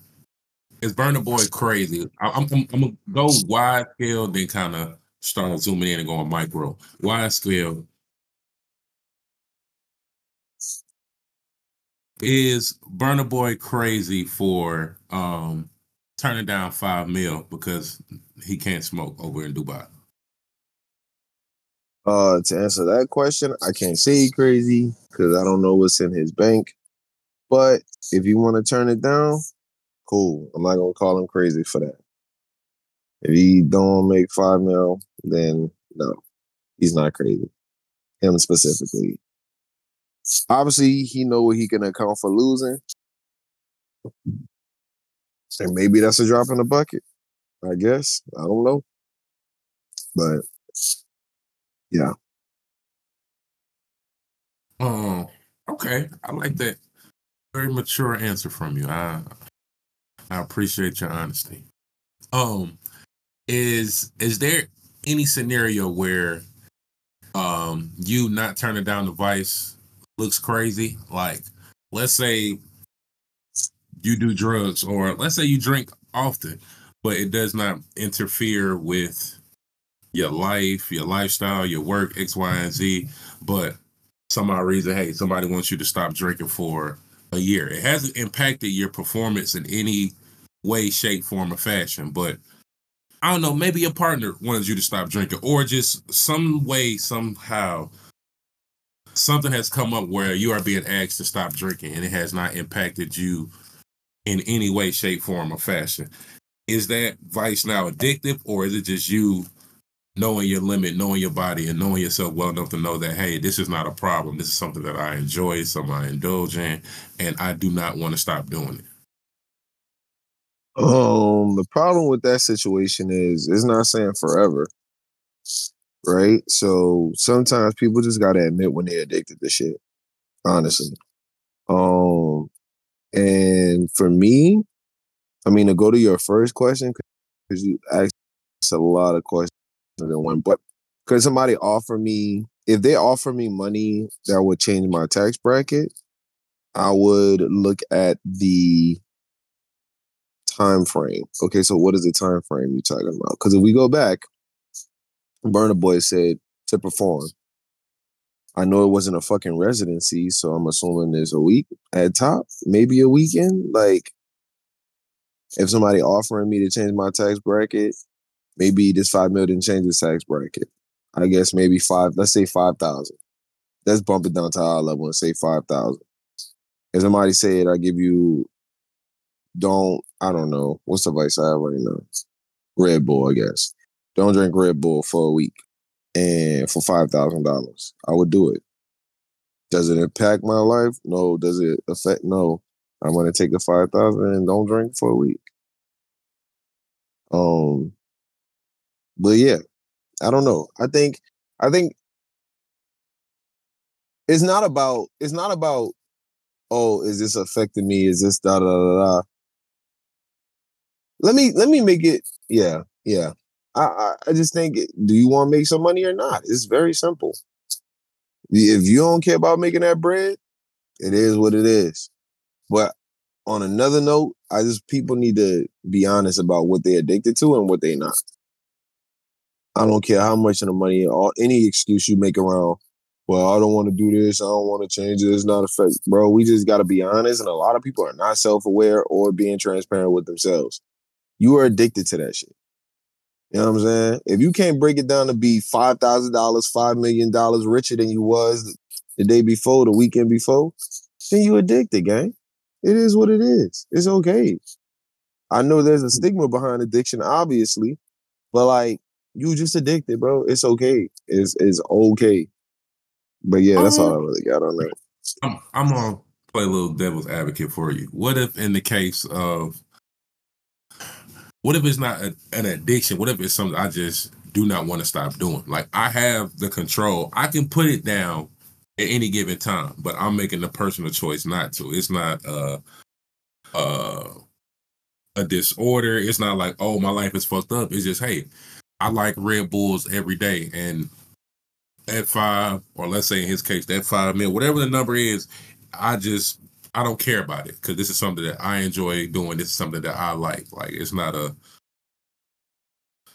Speaker 5: is Burna Boy crazy? I, I'm, I'm I'm gonna go wide scale, then kind of start zooming in and going micro. Wide scale. Is Burna Boy crazy for um turning down five mil because he can't smoke over in Dubai?
Speaker 6: Uh, to answer that question, I can't say crazy because I don't know what's in his bank. But if you want to turn it down, cool. I'm not gonna call him crazy for that. If he don't make five mil, then no, he's not crazy. Him specifically. Obviously, he know what he can account for losing, and maybe that's a drop in the bucket. I guess I don't know, but yeah.
Speaker 5: Oh, okay. I like that. Very mature answer from you. I I appreciate your honesty. Um, is is there any scenario where um you not turning down the vice looks crazy? Like, let's say you do drugs, or let's say you drink often, but it does not interfere with your life, your lifestyle, your work, X, Y, and Z. But some odd reason, hey, somebody wants you to stop drinking for a year. It hasn't impacted your performance in any way, shape, form, or fashion. But I don't know, maybe your partner wanted you to stop drinking, or just some way, somehow, something has come up where you are being asked to stop drinking and it has not impacted you in any way, shape, form, or fashion. Is that vice now addictive, or is it just you knowing your limit, knowing your body, and knowing yourself well enough to know that, hey, this is not a problem. This is something that I enjoy, something I indulge in, and I do not want to stop doing it.
Speaker 6: Um, the problem with that situation is it's not saying forever, right? So sometimes people just gotta admit when they're addicted to shit. Honestly, um, and for me, I mean to go to your first question because you asked a lot of questions in one, but could somebody offer me if they offer me money that would change my tax bracket? I would look at the time frame. Okay, so what is the time frame you're talking about? Because if we go back, Burna Boy said to perform. I know it wasn't a fucking residency, so I'm assuming there's a week at top, maybe a weekend. Like, if somebody offering me to change my tax bracket, maybe this five million mil change the tax bracket. I guess maybe five. Let's say five thousand. Let's bump it down to our level and say five thousand. If somebody said I give you don't I don't know what's the advice I have right now. Red Bull, I guess. Don't drink Red Bull for a week, and for five thousand dollars, I would do it. Does it impact my life? No. Does it affect? No. I'm gonna take the five thousand and don't drink for a week. Um, but yeah, I don't know. I think I think it's not about it's not about oh, is this affecting me? Is this da da da da? Let me let me make it. Yeah, yeah. I I, just think, do you want to make some money or not? It's very simple. If you don't care about making that bread, it is what it is. But on another note, I just people need to be honest about what they're addicted to and what they're not. I don't care how much of the money or any excuse you make around. Well, I don't want to do this. I don't want to change this. Not affect, bro. We just got to be honest. And a lot of people are not self aware or being transparent with themselves. You are addicted to that shit. You know what I'm saying? If you can't break it down to be five thousand dollars, five million dollars richer than you was the day before, the weekend before, then you addicted, gang. It is what it is. It's okay. I know there's a stigma behind addiction, obviously, but like you just addicted, bro. It's okay. It's it's okay. But yeah, that's um, all I really got on that.
Speaker 5: I'm, I'm gonna play a little devil's advocate for you. What if, in the case of, what if it's not a, an addiction? What if it's something I just do not want to stop doing? Like I have the control. I can put it down at any given time, but I'm making the personal choice not to. It's not uh uh a disorder. It's not like, oh, my life is fucked up. It's just, hey, I like Red Bulls every day. And at five, or let's say in his case, that five mil, whatever the number is, I just I don't care about it because this is something that I enjoy doing. This is something that I like. Like it's not a.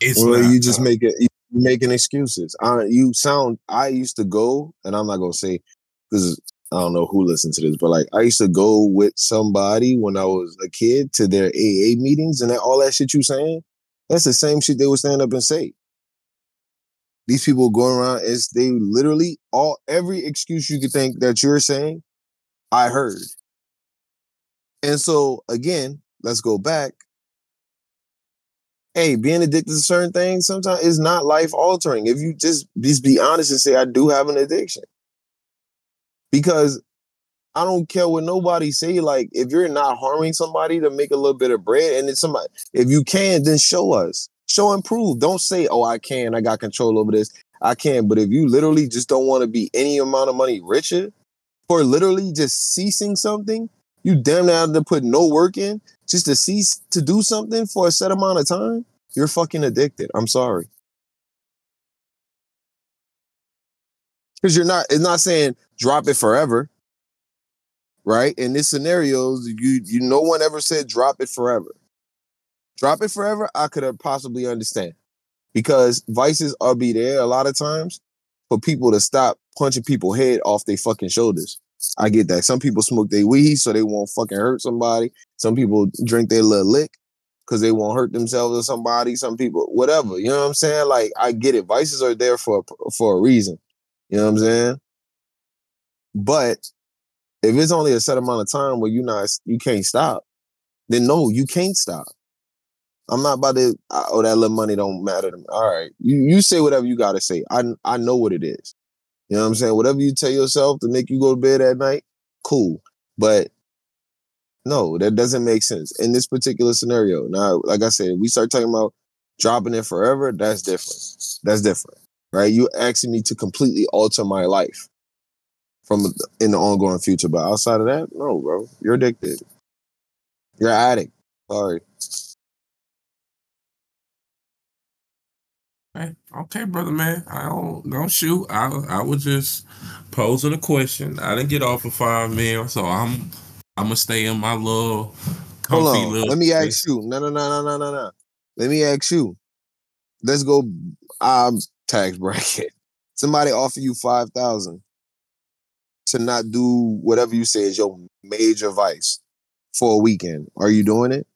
Speaker 6: It's well, not, you just uh, make it. You making excuses. I, you sound. I used to go, and I'm not gonna say because I don't know who listens to this, but like I used to go with somebody when I was a kid to their AA meetings and that, all that shit you saying. That's the same shit they would stand up and say. These people going around is they literally all every excuse you could think that you're saying, I heard. And so again, let's go back. Hey, being addicted to certain things sometimes is not life altering. If you just just be honest and say, I do have an addiction. Because I don't care what nobody say. Like, if you're not harming somebody to make a little bit of bread, and it's somebody, if you can, then show us, show and prove. Don't say, "Oh, I can, I got control over this, I can." But if you literally just don't want to be any amount of money richer, for literally just ceasing something, You damn near to put no work in just to cease to do something for a set amount of time. You're fucking addicted. I'm sorry. Because you're not, it's not saying drop it forever. Right? In this scenario, you you no one ever said drop it forever. Drop it forever, I could possibly understand. Because vices are be there a lot of times for people to stop punching people head off their fucking shoulders. I get that. Some people smoke their weed so they won't fucking hurt somebody. Some people drink their little lick because they won't hurt themselves or somebody. Some people, whatever. You know what I'm saying? Like I get it. Vices are there for for a reason. You know what I'm saying? But if it's only a set amount of time where you not you can't stop, then no, you can't stop. I'm not about to. Oh, that little money don't matter to me. All right, you you say whatever you gotta say. I I know what it is. You know what I'm saying? Whatever you tell yourself to make you go to bed at night, cool. But no, that doesn't make sense in this particular scenario. Now, like I said, we start talking about dropping it forever. That's different. That's different, right? You asking me to completely alter my life from in the ongoing future. But outside of that, no, bro, you're addicted. You're an addict. Sorry.
Speaker 5: Okay, okay, brother man. I don't don't shoot. I I was just posing a question. I didn't get off of five mil, so I'm I'm gonna stay in my little comfy
Speaker 6: Hold on.
Speaker 5: little.
Speaker 6: Let me
Speaker 5: space.
Speaker 6: ask you. No, no, no, no, no, no, no. Let me ask you. Let's go um tax bracket. Somebody offer you five thousand to not do whatever you say is your major vice for a weekend. Are you doing it?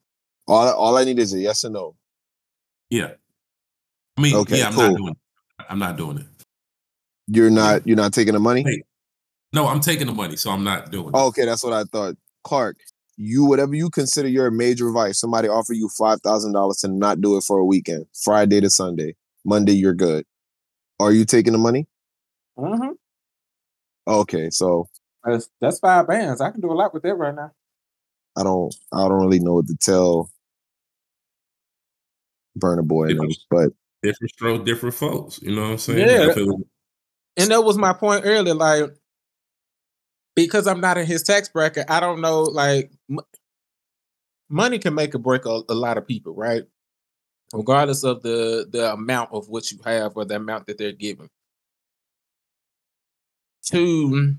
Speaker 6: All all I need is a yes or no.
Speaker 5: Yeah. I mean,
Speaker 6: Okay,
Speaker 5: yeah, I'm
Speaker 6: cool.
Speaker 5: not doing. It. I'm not doing it.
Speaker 6: You're not you're not taking the money?
Speaker 5: Hey, No, I'm taking the money, so I'm not doing it.
Speaker 6: Oh, okay, that's what I thought. Clark, you whatever you consider your major vice, somebody offer you five thousand dollars to not do it for a weekend, Friday to Sunday. Monday, you're good. Are you taking the money?
Speaker 7: Mm-hmm.
Speaker 6: Okay, so
Speaker 7: That's that's five bands. I can do a lot with that right now.
Speaker 6: I don't I don't really know what to tell Burna Boy and but
Speaker 5: Different stroke, different folks. You know what I'm saying?
Speaker 7: Yeah.
Speaker 5: Feel-
Speaker 7: And that was my point earlier. Like, because I'm not in his tax bracket, I don't know. Like, m- money can make or break a, a lot of people, right? Regardless of the the amount of what you have or the amount that they're giving. To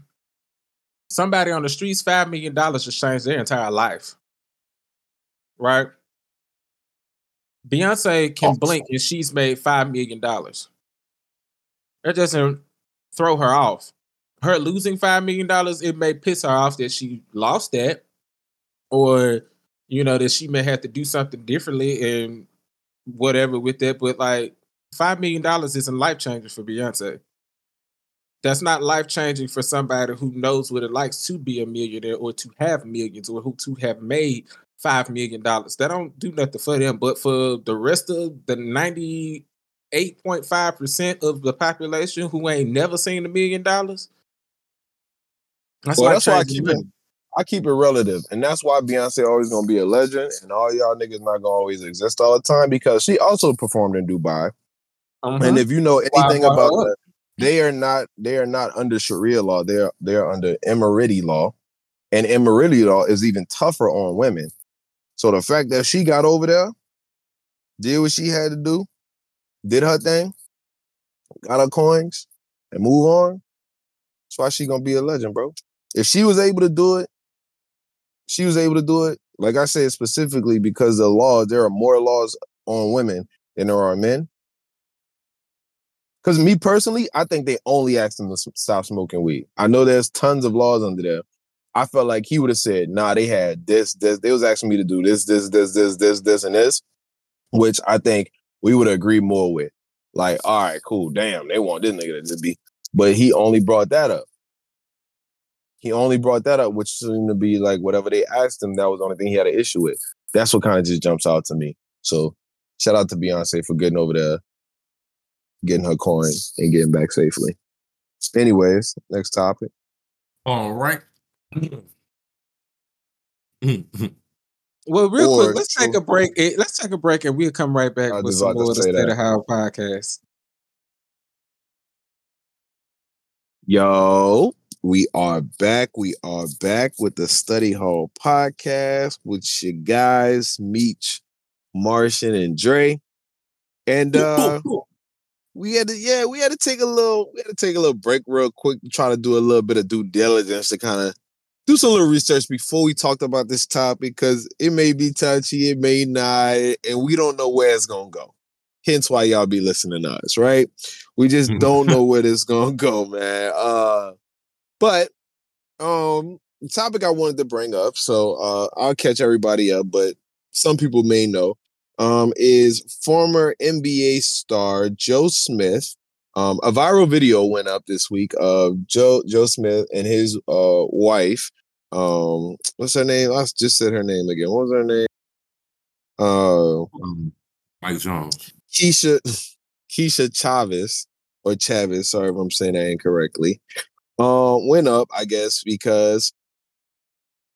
Speaker 7: somebody on the streets, five million dollars just changed their entire life, right? Beyonce can blink and she's made five million dollars. That doesn't throw her off. Her losing five million dollars, it may piss her off that she lost that, or you know that she may have to do something differently and whatever with that. But like five million dollars isn't life changing for Beyonce. That's not life changing for somebody who knows what it likes to be a millionaire or to have millions or who to have made five million dollars. That don't do nothing for them. But for the rest of the ninety eight point five percent of the population who ain't never seen a million dollars, that's
Speaker 6: well, that's why I keep it. I keep it relative. And that's why Beyonce always gonna be a legend and all y'all niggas not gonna always exist all the time because she also performed in Dubai.
Speaker 7: Mhm.
Speaker 6: And if you know anything about that, they are not they are not under Sharia law. They're they're under Emirati law. And Emirati law is even tougher on women. So the fact that she got over there, did what she had to do, did her thing, got her coins, and move on. That's why she gonna be a legend, bro. If she was able to do it, she was able to do it. Like I said, specifically because the law, there are more laws on women than there are men. Because me personally, I think they only asked them to stop smoking weed. I know there's tons of laws under there. I felt like he would have said, "Nah, they had this, this. They was asking me to do this, this, this, this, this, this, and this," which I think we would agree more with. Like, all right, cool, damn, they want this nigga to be, but he only brought that up. He only brought that up, which seemed to be like whatever they asked him. That was the only thing he had an issue with. That's what kind of just jumps out to me. So, shout out to Beyonce for getting over there getting her coin and getting back safely. Anyways, next topic.
Speaker 5: All right.
Speaker 7: Well, real
Speaker 6: Or
Speaker 7: quick, let's take a break. Let's take a break and we'll come right back
Speaker 6: I
Speaker 7: with some
Speaker 6: about to
Speaker 7: more of the
Speaker 6: say
Speaker 7: State
Speaker 6: that.
Speaker 7: of How podcast.
Speaker 6: Yo, We are back. We are back with the Study Hall podcast with you guys, Meech, Martian, and Dre. And uh we had to yeah, we had to take a little we had to take a little break real quick to try to do a little bit of due diligence to kind of do some little research before we talked about this topic because it may be touchy, it may not, and we don't know where it's gonna go. Hence why y'all be listening to us, right? We just don't know where this gonna go, man. Uh but um the topic I wanted to bring up, so uh I'll catch everybody up, but some people may know, um, is former NBA star Joe Smith. Um, a viral video went up this week of Joe Joe Smith and his uh wife. Um, what's her name? I just said her name again. What was her name? Uh,
Speaker 5: Um, Mike Jones.
Speaker 6: Keisha Keisha Chavez or Chavez. Sorry if I'm saying that incorrectly. Uh, went up, I guess, because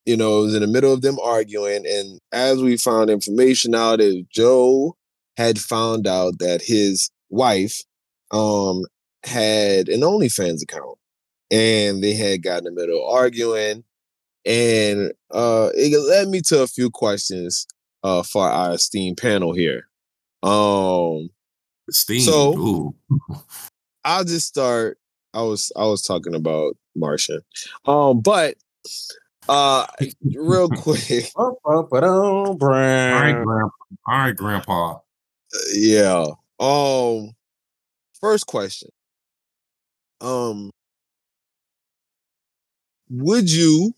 Speaker 6: you know it was in the middle of them arguing, and as we found information out, is Joe had found out that his wife um had an OnlyFans account, and they had gotten in the middle of arguing, and uh, it led me to a few questions uh for our esteemed panel here. Um,
Speaker 5: Steam.
Speaker 6: So-
Speaker 5: Ooh.
Speaker 6: I'll just start. I was I was talking about Martian. Um, but uh real quick,
Speaker 5: All right, grandpa. All right, grandpa.
Speaker 6: yeah. Um first question. Um would you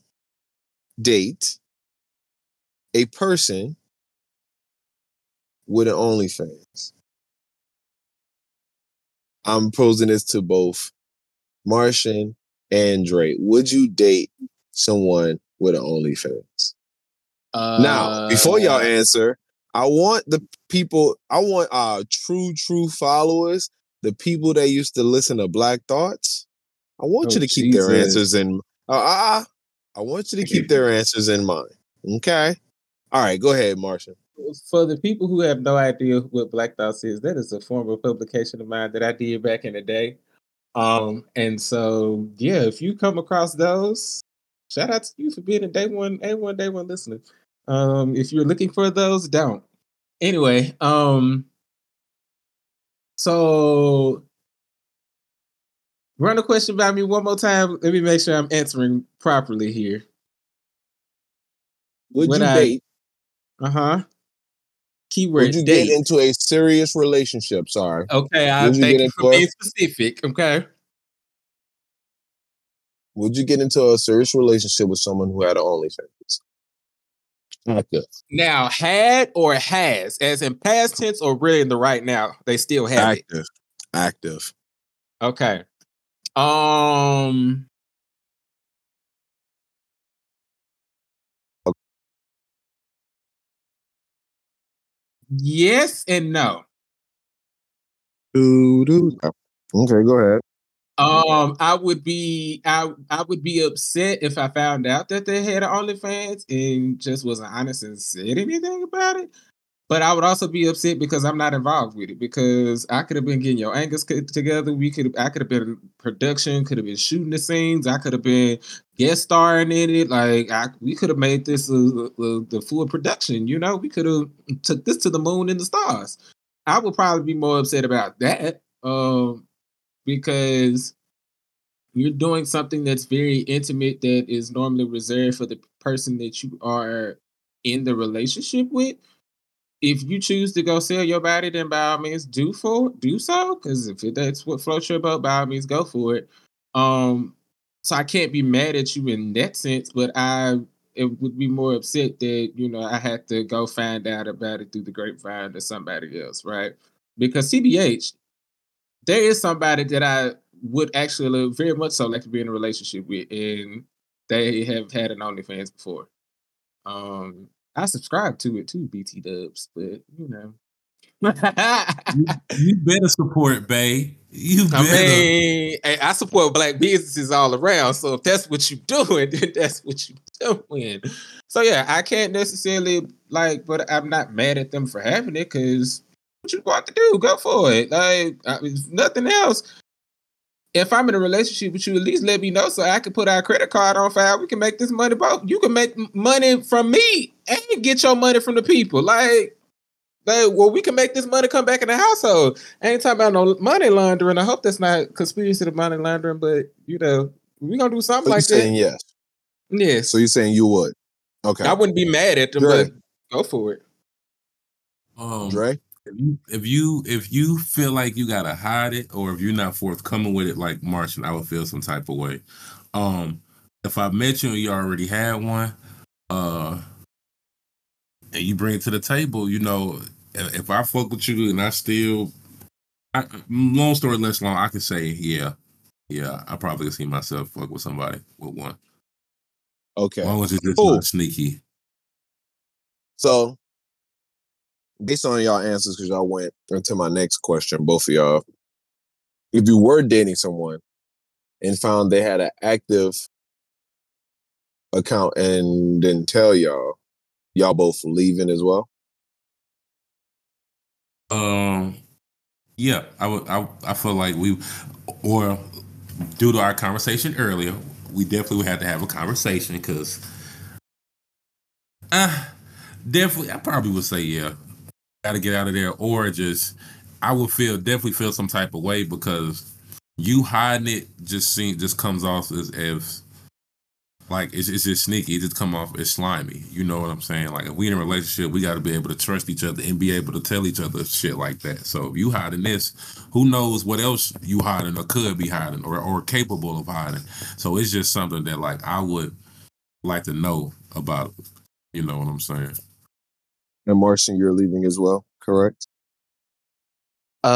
Speaker 6: date a person with an OnlyFans? I'm posing this to both Martian and Dre. Would you date someone with an OnlyFans? now, before y'all
Speaker 7: Uh,
Speaker 6: answer, I want the people, I want our true, true followers, the people that used to listen to Black Thoughts. I want you
Speaker 7: Oh,
Speaker 6: to keep their answers in. Uh, uh, uh, I want you to keep their answers in mind. Okay. All right, go ahead, Martian.
Speaker 7: for the people who have no idea what Black Thoughts is, that is a former publication of mine that I did back in the day. Um, and so yeah, if you come across those, shout out to you for being a day one, a one day one listener. Um, if you're looking for those, don't. Anyway, um, so run a question by me one more time. Let me make sure I'm answering properly here.
Speaker 6: Would
Speaker 7: Would
Speaker 6: you
Speaker 7: I-
Speaker 6: date?
Speaker 7: Uh huh. Keyword
Speaker 6: Would you
Speaker 7: date.
Speaker 6: get into a serious relationship? Sorry.
Speaker 7: Okay, I thank you for being specific. Okay.
Speaker 6: Would you get into a serious relationship with someone who had an OnlyFans? Active.
Speaker 7: Now, had or has, as in past tense or really in the right now, they still have it.
Speaker 6: Active. Active.
Speaker 7: Okay. Um. Yes and no.
Speaker 6: Okay, go ahead.
Speaker 7: Um, I would be I I would be upset if I found out that they had an OnlyFans and just wasn't honest and said anything about it. But I would also be upset because I'm not involved with it because I could have been getting your angles together. We could I could have been production, could have been shooting the scenes. I could have been guest starring in it. Like I, we could have made this a, a- the full production. You know, we could have took this to the moon and the stars. I would probably be more upset about that. Um, because you're doing something that's very intimate that is normally reserved for the person that you are in the relationship with. If you choose to go sell your body, then by all means do for do so. Because if that's what floats your boat, by all means go for it. Um, so I can't be mad at you in that sense, but I it would be more upset that you know I had to go find out about it through the grapevine to somebody else, right? Because CBH, there is somebody that I would actually very much so like to be in a relationship with, and they have had an OnlyFans before. Um, I subscribe to it too, BT Dubs, but you know.
Speaker 5: You better support Bay. You
Speaker 7: I mean, I I support black businesses all around. So if that's what you're doing, then that's what you're doing. So yeah, I can't necessarily like, but I'm not mad at them for having it because what you got to do, go for it. Like, I mean, nothing else. if I'm in a relationship with you, at least let me know so I can put our credit card on file. We can make this money both. You can make money from me and get your money from the people. Like, like, well, we can make this money come back in the household. I ain't talking about no money laundering. I hope that's not conspiracy to money laundering, but you know, we're gonna do something
Speaker 6: So you
Speaker 7: like
Speaker 6: saying
Speaker 7: that.
Speaker 6: yes?
Speaker 7: Yes.
Speaker 6: So you're saying you would? Okay,
Speaker 7: I wouldn't be mad at them,
Speaker 6: Dre.
Speaker 7: but go for it.
Speaker 5: Um,
Speaker 6: Dre.
Speaker 5: If you if you if you feel like you gotta hide it or if you're not forthcoming with it like Martian, I would feel some type of way. Um if I met you and you already had one, uh and you bring it to the table, you know, if if I fuck with you and I still I, long story less long, I can say, yeah, yeah, I probably can see myself fuck with somebody with one.
Speaker 6: Okay.
Speaker 5: As long as it's just
Speaker 6: Cool.
Speaker 5: not sneaky.
Speaker 6: So, based on y'all answers, because y'all went into my next question, both of y'all, if you were dating someone and found they had an active account and didn't tell y'all, y'all both leaving as well?
Speaker 5: Um, yeah, I would. I I feel like we, or due to our conversation earlier, we definitely would have to have a conversation because, uh, definitely, I probably would say yeah, got to get out of there, or just I would feel definitely feel some type of way because you hiding it just seem just comes off as as like it's, it's just sneaky. It just come off as slimy. You know what I'm saying? Like if we in a relationship, we got to be able to trust each other and be able to tell each other shit like that. So if you hiding this, who knows what else you hiding or could be hiding or or capable of hiding. So it's just something that like I would like to know about. You know what I'm saying?
Speaker 6: And Martian, you're leaving as well, correct?
Speaker 7: Um,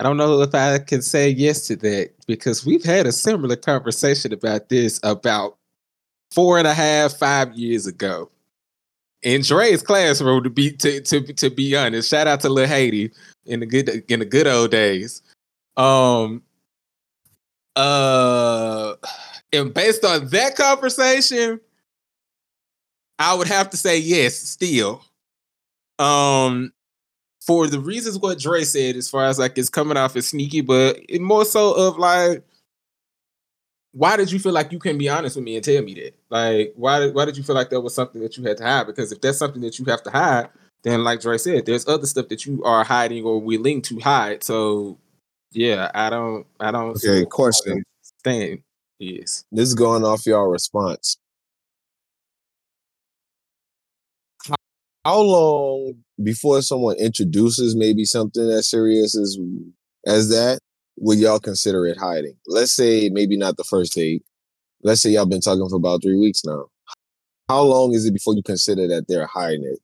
Speaker 7: I don't know if I can say yes to that because we've had a similar conversation about this about four and a half, five years ago in Dre's classroom. To be to to to be honest, shout out to Lil Haiti in the good in the good old days. Um. Uh, and based on that conversation, I would have to say yes. Still, um, for the reasons what Dre said, as far as like it's coming off as sneaky, but it more so of like, why did you feel like you couldn't be honest with me and tell me that? Like, why did why did you feel like that was something that you had to hide? Because if that's something that you have to hide, then like Dre said, there's other stuff that you are hiding or willing to hide. So, yeah, I don't, I don't.
Speaker 6: Okay, question.
Speaker 7: Thing is,
Speaker 6: This is going off y'all response. How- long before someone introduces maybe something as serious as as that would y'all consider it hiding? Let's say maybe not the first date. Let's say y'all been talking for about three weeks now. How long is it before you consider that they're hiding it?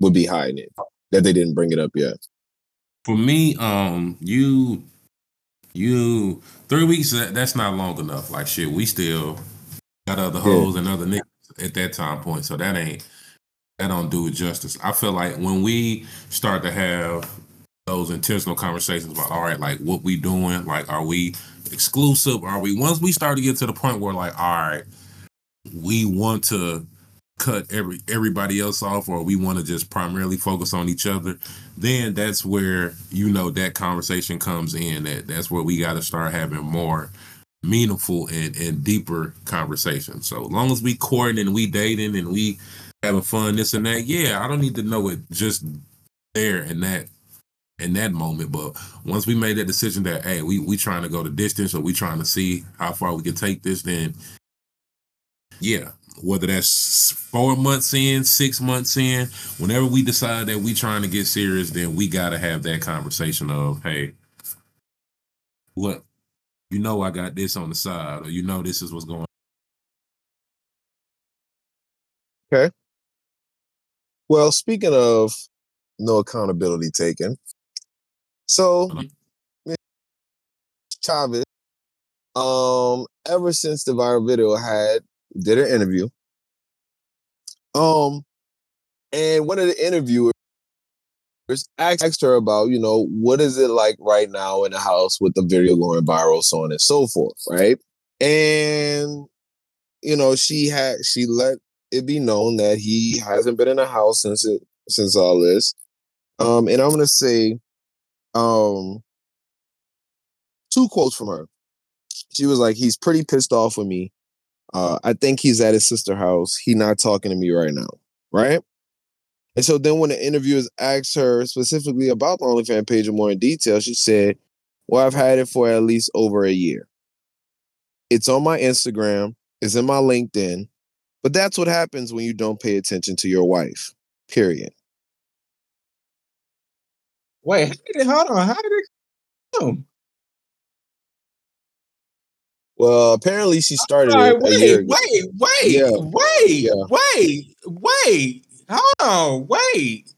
Speaker 6: Would be hiding it that they didn't bring it up yet.
Speaker 5: For me, um, you, you three weeks. That, that's not long enough. Like shit, we still got other hoes and other niggas at that time point. So that ain't that don't do it justice. I feel like when we start to have those intentional conversations about all right, like what we doing, like are we exclusive? Are we once we start to get to the point where like all right, we want to cut every everybody else off or we want to just primarily focus on each other then that's where you know that conversation comes in that that's where we got to start having more meaningful and, and deeper conversations so long as we courting and we dating and we having fun this and that. Yeah i don't need to know it just there in that in that moment. But once we made that decision that hey we we trying to go the distance or we trying to see how far we can take this then yeah whether that's four months in, six months in, whenever we decide that we trying to get serious, then we gotta have that conversation of, hey, what you know I got this on the side, or you know this is what's going
Speaker 6: Well, speaking of no accountability taken, so Chavez, um, ever since the viral video had did an interview, um, and one of the interviewers asked, asked her about, you know, what is it like right now in the house with the video going viral, so on and so forth, right? And you know, she had she let it be known that he hasn't been in the house since it since all this. Um, and I'm gonna say Um, two quotes from her. She was like, "He's pretty pissed off with me. Uh, I think he's at his sister house. He not talking to me right now, right?" And so then when the interviewers asked her specifically about the OnlyFans page in more in detail, she said, Well, I've had it for at least over a year. It's on my Instagram, it's in my LinkedIn, but that's what happens when you don't pay attention to your wife. Period.
Speaker 7: Wait, how did it, hold on. How did it come?
Speaker 6: Well, apparently she started
Speaker 7: right,
Speaker 6: it a year
Speaker 7: wait, wait, wait,
Speaker 6: Yeah.
Speaker 7: wait,
Speaker 6: Yeah.
Speaker 7: wait, wait. Hold on, wait.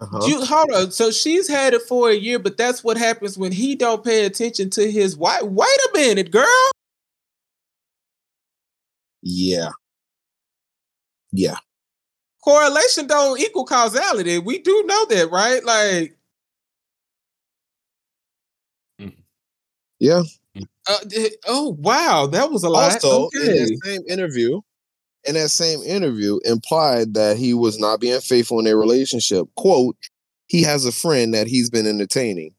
Speaker 6: Uh-huh.
Speaker 7: You hold on. So she's had it for a year, but that's what happens when he don't pay attention to his wife. Wait a minute, girl.
Speaker 6: Yeah. Yeah.
Speaker 7: Correlation don't equal causality. We do know that, right? Like,
Speaker 6: Yeah.
Speaker 7: uh, oh wow, that was a lot.
Speaker 6: Also, in that same interview, in that same interview, implied that he was not being faithful in their relationship. Quote, he has a friend that he's been entertaining.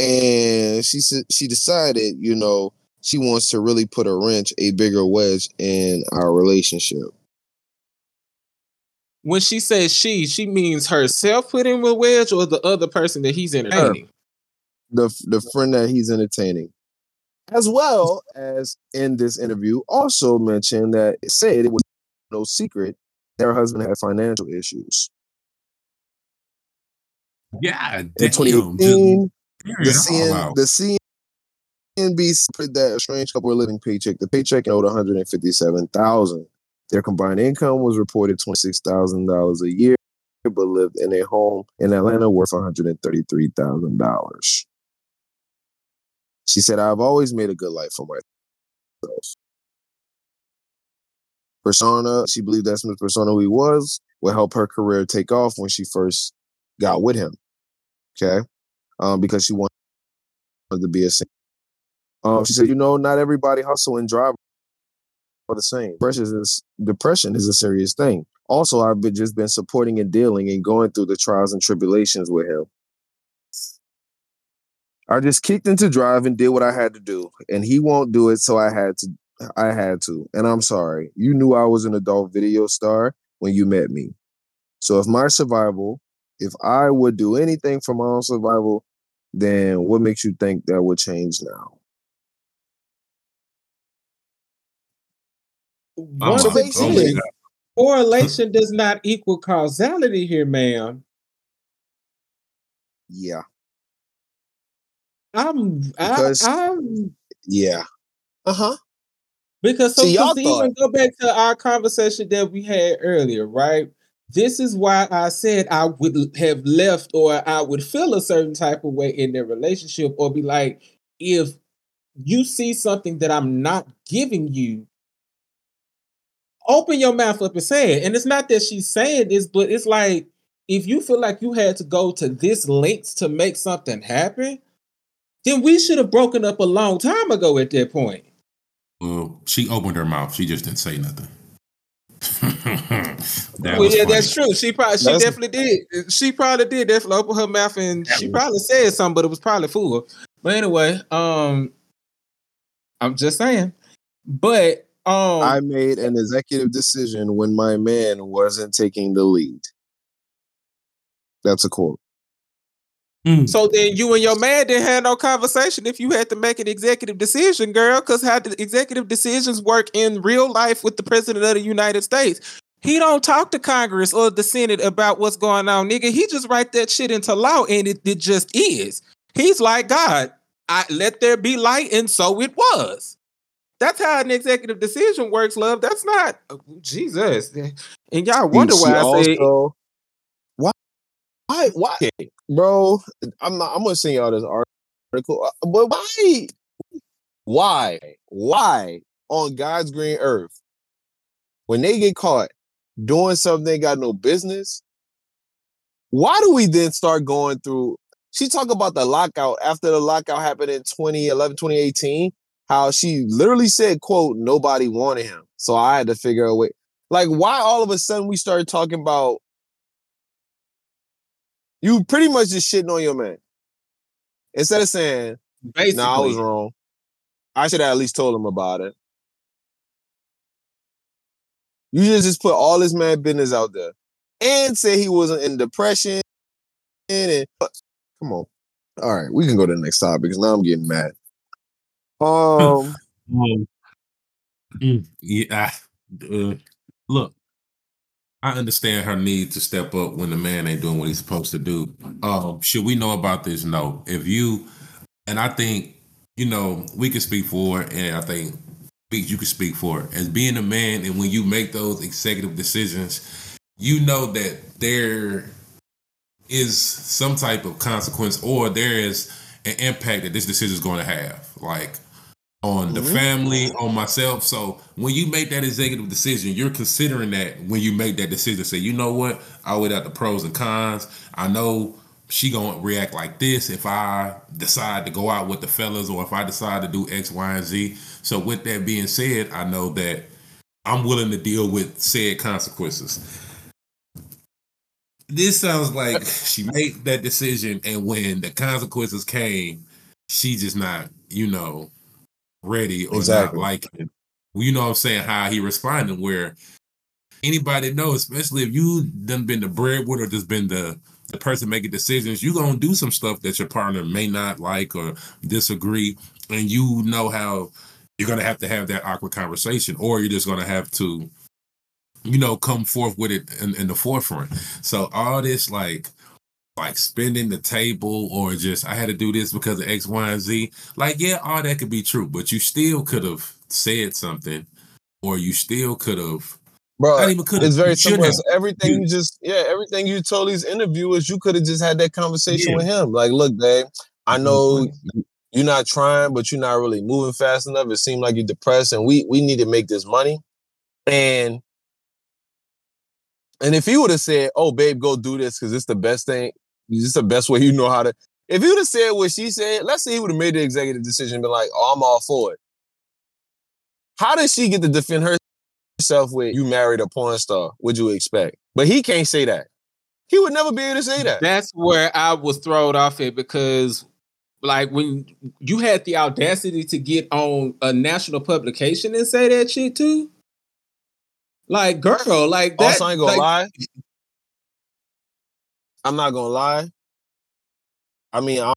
Speaker 6: And she said she decided, you know, she wants to really put a wrench, a bigger wedge in our relationship
Speaker 7: when she says she, she means herself putting with Wedge or the other person that he's entertaining. Her.
Speaker 6: The the friend that he's entertaining. As well as in this interview, also mentioned that it said it was no secret their husband had financial issues.
Speaker 5: Yeah.
Speaker 6: In 2018, the, the CNBC put that a strange couple were living paycheck. The paycheck owed 157,000. Their combined income was reported twenty-six thousand dollars a year, but lived in a home in Atlanta worth one hundred and thirty-three thousand dollars. She said, "I've always made a good life for myself." Persona, she believed that's Smith persona who he was would help her career take off when she first got with him. Okay, um, because she wanted to be a singer. Um, she said, you know, not everybody hustle and drive are the same. Depression is depression is a serious thing. Also, I've just been supporting and dealing and going through the trials and tribulations with him. I just kicked into drive and did what I had to do, and he won't do it, so I had to. I had to, and I'm sorry. You knew I was an adult video star when you met me. So if my survival, if I would do anything for my own survival, then what makes you think that would change now?
Speaker 7: Once
Speaker 6: So
Speaker 5: my-
Speaker 7: again,
Speaker 5: my
Speaker 6: basically-
Speaker 7: correlation does not equal causality here, ma'am.
Speaker 6: Yeah,
Speaker 7: I'm,
Speaker 6: Because-
Speaker 7: I'm
Speaker 6: yeah, uh huh.
Speaker 7: Because so
Speaker 6: See, y'all
Speaker 7: to even go back to our conversation that we had earlier, right? This is why I said I would have left or I would feel a certain type of way in their relationship or be like, if you see something that I'm not giving you, open your mouth up and say it. And it's not that she's saying this, but it's like if you feel like you had to go to this lengths to make something happen, then we should have broken up a long time ago at that point.
Speaker 5: Well, she opened her mouth. She just didn't say nothing. that
Speaker 7: well, yeah,
Speaker 5: funny.
Speaker 7: that's true. She probably, she
Speaker 6: That's-
Speaker 7: definitely did. She probably did definitely open her mouth and
Speaker 5: That
Speaker 7: she
Speaker 5: was-
Speaker 7: probably said something, but it was probably full. But anyway, um, I'm just saying. But um,
Speaker 6: I made an executive decision when my man wasn't taking the lead. That's a quote.
Speaker 5: Mm.
Speaker 7: so then you and your man didn't have no conversation if you had to make an executive decision, girl. Because how the executive decisions work in real life with the president of the United States. He don't talk to Congress or the Senate about what's going on, nigga. He just write that shit into law, and it, it just is. He's like God. I let there be light, and so it was. That's how an executive decision works, love. That's not oh, Jesus. And y'all wonder why I say
Speaker 6: why why why bro I'm not I'm gonna send y'all this article uh, but why why why on God's green earth when they get caught doing something they got no business why do we then start going through she talk about the lockout after the lockout happened in 2011 2018 how she literally said quote nobody wanted him so i had to figure a way like why all of a sudden we started talking about You pretty much just shitting on your man. Instead of saying,
Speaker 7: Basically,
Speaker 6: "No, I was wrong," I should have at least told him about it. You just just put all this man business out there and say he wasn't in depression. And uh, come on, all right, we can go to the next topic because now I'm getting mad. Um,
Speaker 5: Um, mm, yeah, uh, look, I understand her need to step up when the man ain't doing what he's supposed to do. Um, should we know about this? No. If you, and I think, you know, we can speak for it, and I think you can speak for it. As being a man, and when you make those executive decisions, you know that there is some type of consequence or there is an impact that this decision is going to have. Like on the
Speaker 6: Mhm.
Speaker 5: family, on myself. So when you make that executive decision, you're considering that when you make that decision. Say, you know what? I weighed out the pros and cons. I know she gonna react like this if I decide to go out with the fellas or if I decide to do X, Y, and Z. So with that being said, I know that I'm willing to deal with said consequences. This sounds like she made that decision, and when the consequences came, she just not, you know, ready or
Speaker 6: Exactly.
Speaker 5: not liking it. You know what I'm saying? How he responded, where anybody know, especially if you done been the breadwinner, just been the the person making decisions, you gonna do some stuff that your partner may not like or disagree, and you know how you're gonna have to have that awkward conversation, or you're just gonna have to, you know, come forth with it in, in the forefront. So all this like like spending the table or just I had to do this because of X, Y, and Z. Like, yeah, all that could be true, but you still could have said something, or you still could have
Speaker 6: bro,
Speaker 5: not even could
Speaker 6: it's very
Speaker 5: you
Speaker 6: simple.
Speaker 5: have.
Speaker 6: Everything you just, yeah, everything you told these interviewers, you could have just had that conversation
Speaker 5: Yeah.
Speaker 6: with him. Like, look, babe, I know you're not trying, but you're not really moving fast enough. It seemed like you're depressed, and we we need to make this money. And and if he would have said, "Oh, babe, go do this because it's the best thing. It's the best way you know how to." If would have said what she said, let's say he would have made the executive decision, and been like, "Oh, I'm all for it." How does she get to defend herself with "You married a porn star"? Would you expect? But he can't say that. He would never be able to say that.
Speaker 7: That's where I was thrown off it because, like, when you had the audacity to get on a national publication and say that shit too, like, girl, like that.
Speaker 6: Also, I ain't gonna
Speaker 7: like,
Speaker 6: lie. I'm not gonna lie. I mean, I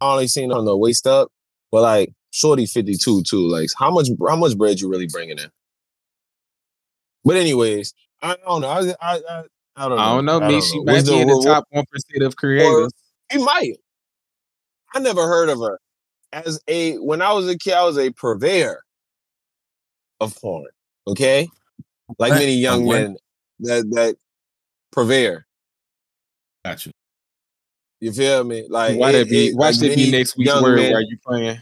Speaker 6: only seen on the waist up, but like Shorty 52 too. Like, how much how much bread you really bringing in? But anyways, I don't know. I I I, I don't know.
Speaker 7: I don't know, me. She might be in the top one percent of creators.
Speaker 6: She might. I never heard of her. As a when I was a kid, I was a purveyor of porn. Okay, like many young men, that that purveyor.
Speaker 5: Gotcha.
Speaker 6: You feel me? Like
Speaker 7: why
Speaker 6: it-
Speaker 7: that be?
Speaker 6: it-
Speaker 7: Watch
Speaker 6: like
Speaker 7: that be next week's
Speaker 6: young
Speaker 7: word
Speaker 6: men-
Speaker 7: while you playing.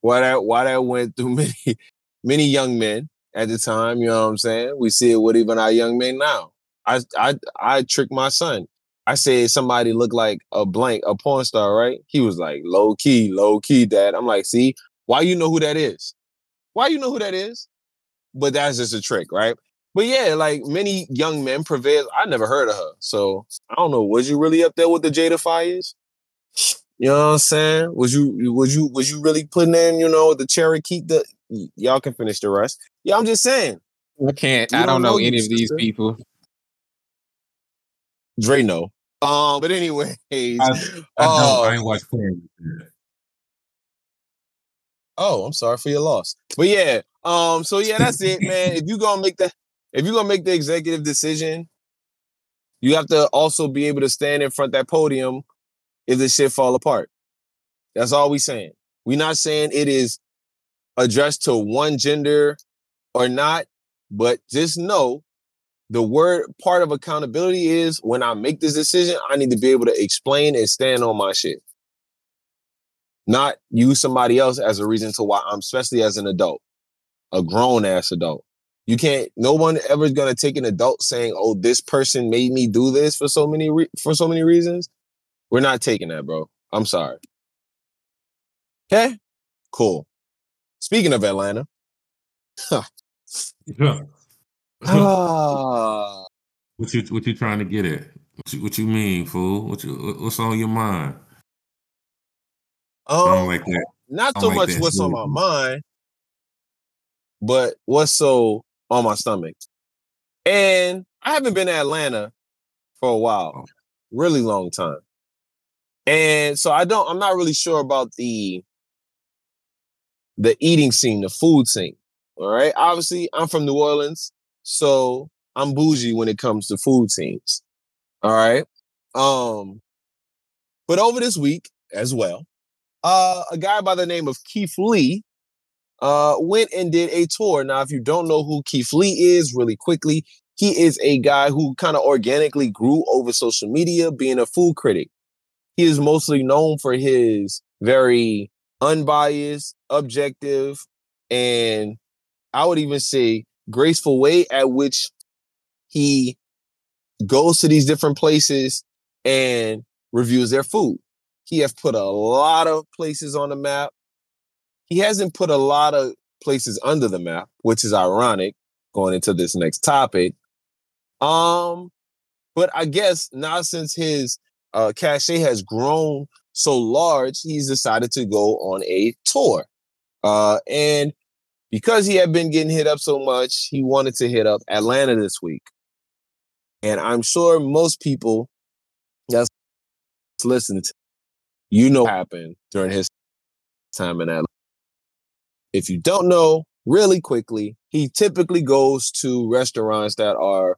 Speaker 6: why that why that went through many many young men at the time. You know what I'm saying? We see it with even our young men now. I I I tricked my son. I said somebody looked like a blank, a porn star, right? He was like, low key, low key, dad. I'm like, see, why you know who that is? Why you know who that is? But that's just a trick, right? But yeah, like many young men prevail. I never heard of her. So I don't know. Was you really up there with the Jada Fires? You know what I'm saying? Was you was you was you really putting in, you know, the Cherokee? The y'all can finish the rest. Yeah, I'm just saying.
Speaker 7: I can't. I don't
Speaker 6: don't
Speaker 7: know
Speaker 6: know,
Speaker 7: any of these people.
Speaker 6: Dre no. Um, but anyways,
Speaker 5: I, I.
Speaker 6: Oh.
Speaker 5: I ain't watched.
Speaker 6: Oh, I'm sorry for your loss. But yeah, um, so yeah, that's it, man. If you gonna make the if you're gonna make the executive decision, you have to also be able to stand in front that podium if this shit fall apart. That's all we saying. We're not saying it is addressed to one gender or not, but just know the word part of accountability is when I make this decision, I need to be able to explain and stand on my shit not use somebody else as a reason to why I'm, especially as an adult, a grown ass adult. You can't. No one ever is gonna take an adult saying, "Oh, this person made me do this for so many re- for so many reasons." We're not taking that, bro. I'm sorry. Okay, cool. Speaking of Atlanta,
Speaker 5: Yeah.
Speaker 6: ah,
Speaker 5: what you what you trying to get at? What you, what you mean, fool? What you what's on your mind?
Speaker 6: Um,
Speaker 5: like
Speaker 6: not so
Speaker 5: like
Speaker 6: much
Speaker 5: that
Speaker 6: what's on my mind, but what's so on my stomach. And I haven't been to Atlanta for a while, really long time. And so I don't, I'm not really sure about the the eating scene, the food scene. All right. Obviously, I'm from New Orleans, so I'm bougie when it comes to food scenes. All right. Um, but over this week as well, uh, a guy by the name of Keith Lee uh, went and did a tour. Now, if you don't know who Keith Lee is, really quickly, he is a guy who kind of organically grew over social media, being a food critic. He is mostly known for his very unbiased, objective, and I would even say graceful way at which he goes to these different places and reviews their food. He has put a lot of places on the map. He hasn't put a lot of places under the map, which is ironic going into this next topic. Um, but I guess now since his uh cachet has grown so large, he's decided to go on a tour. Uh, and because he had been getting hit up so much, he wanted to hit up Atlanta this week. And I'm sure most people that's listening to you know what happened during his time in Atlanta. If you don't know, really quickly, he typically goes to restaurants that are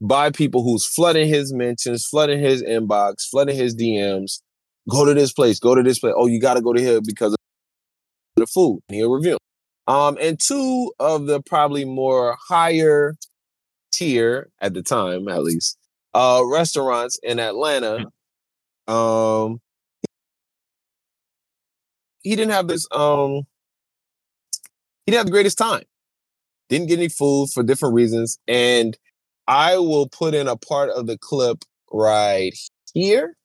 Speaker 6: by people who's flooding his mentions, flooding his inbox, flooding his DMs. Go to this place, go to this place. Oh, you got to go to here because of the food. And he'll review. Um, and two of the probably more higher tier at the time, at least, uh, restaurants in Atlanta. Um, he didn't have this. Um, he didn't have the greatest time. Didn't get any food for different reasons, and I will put in a part of the clip right here.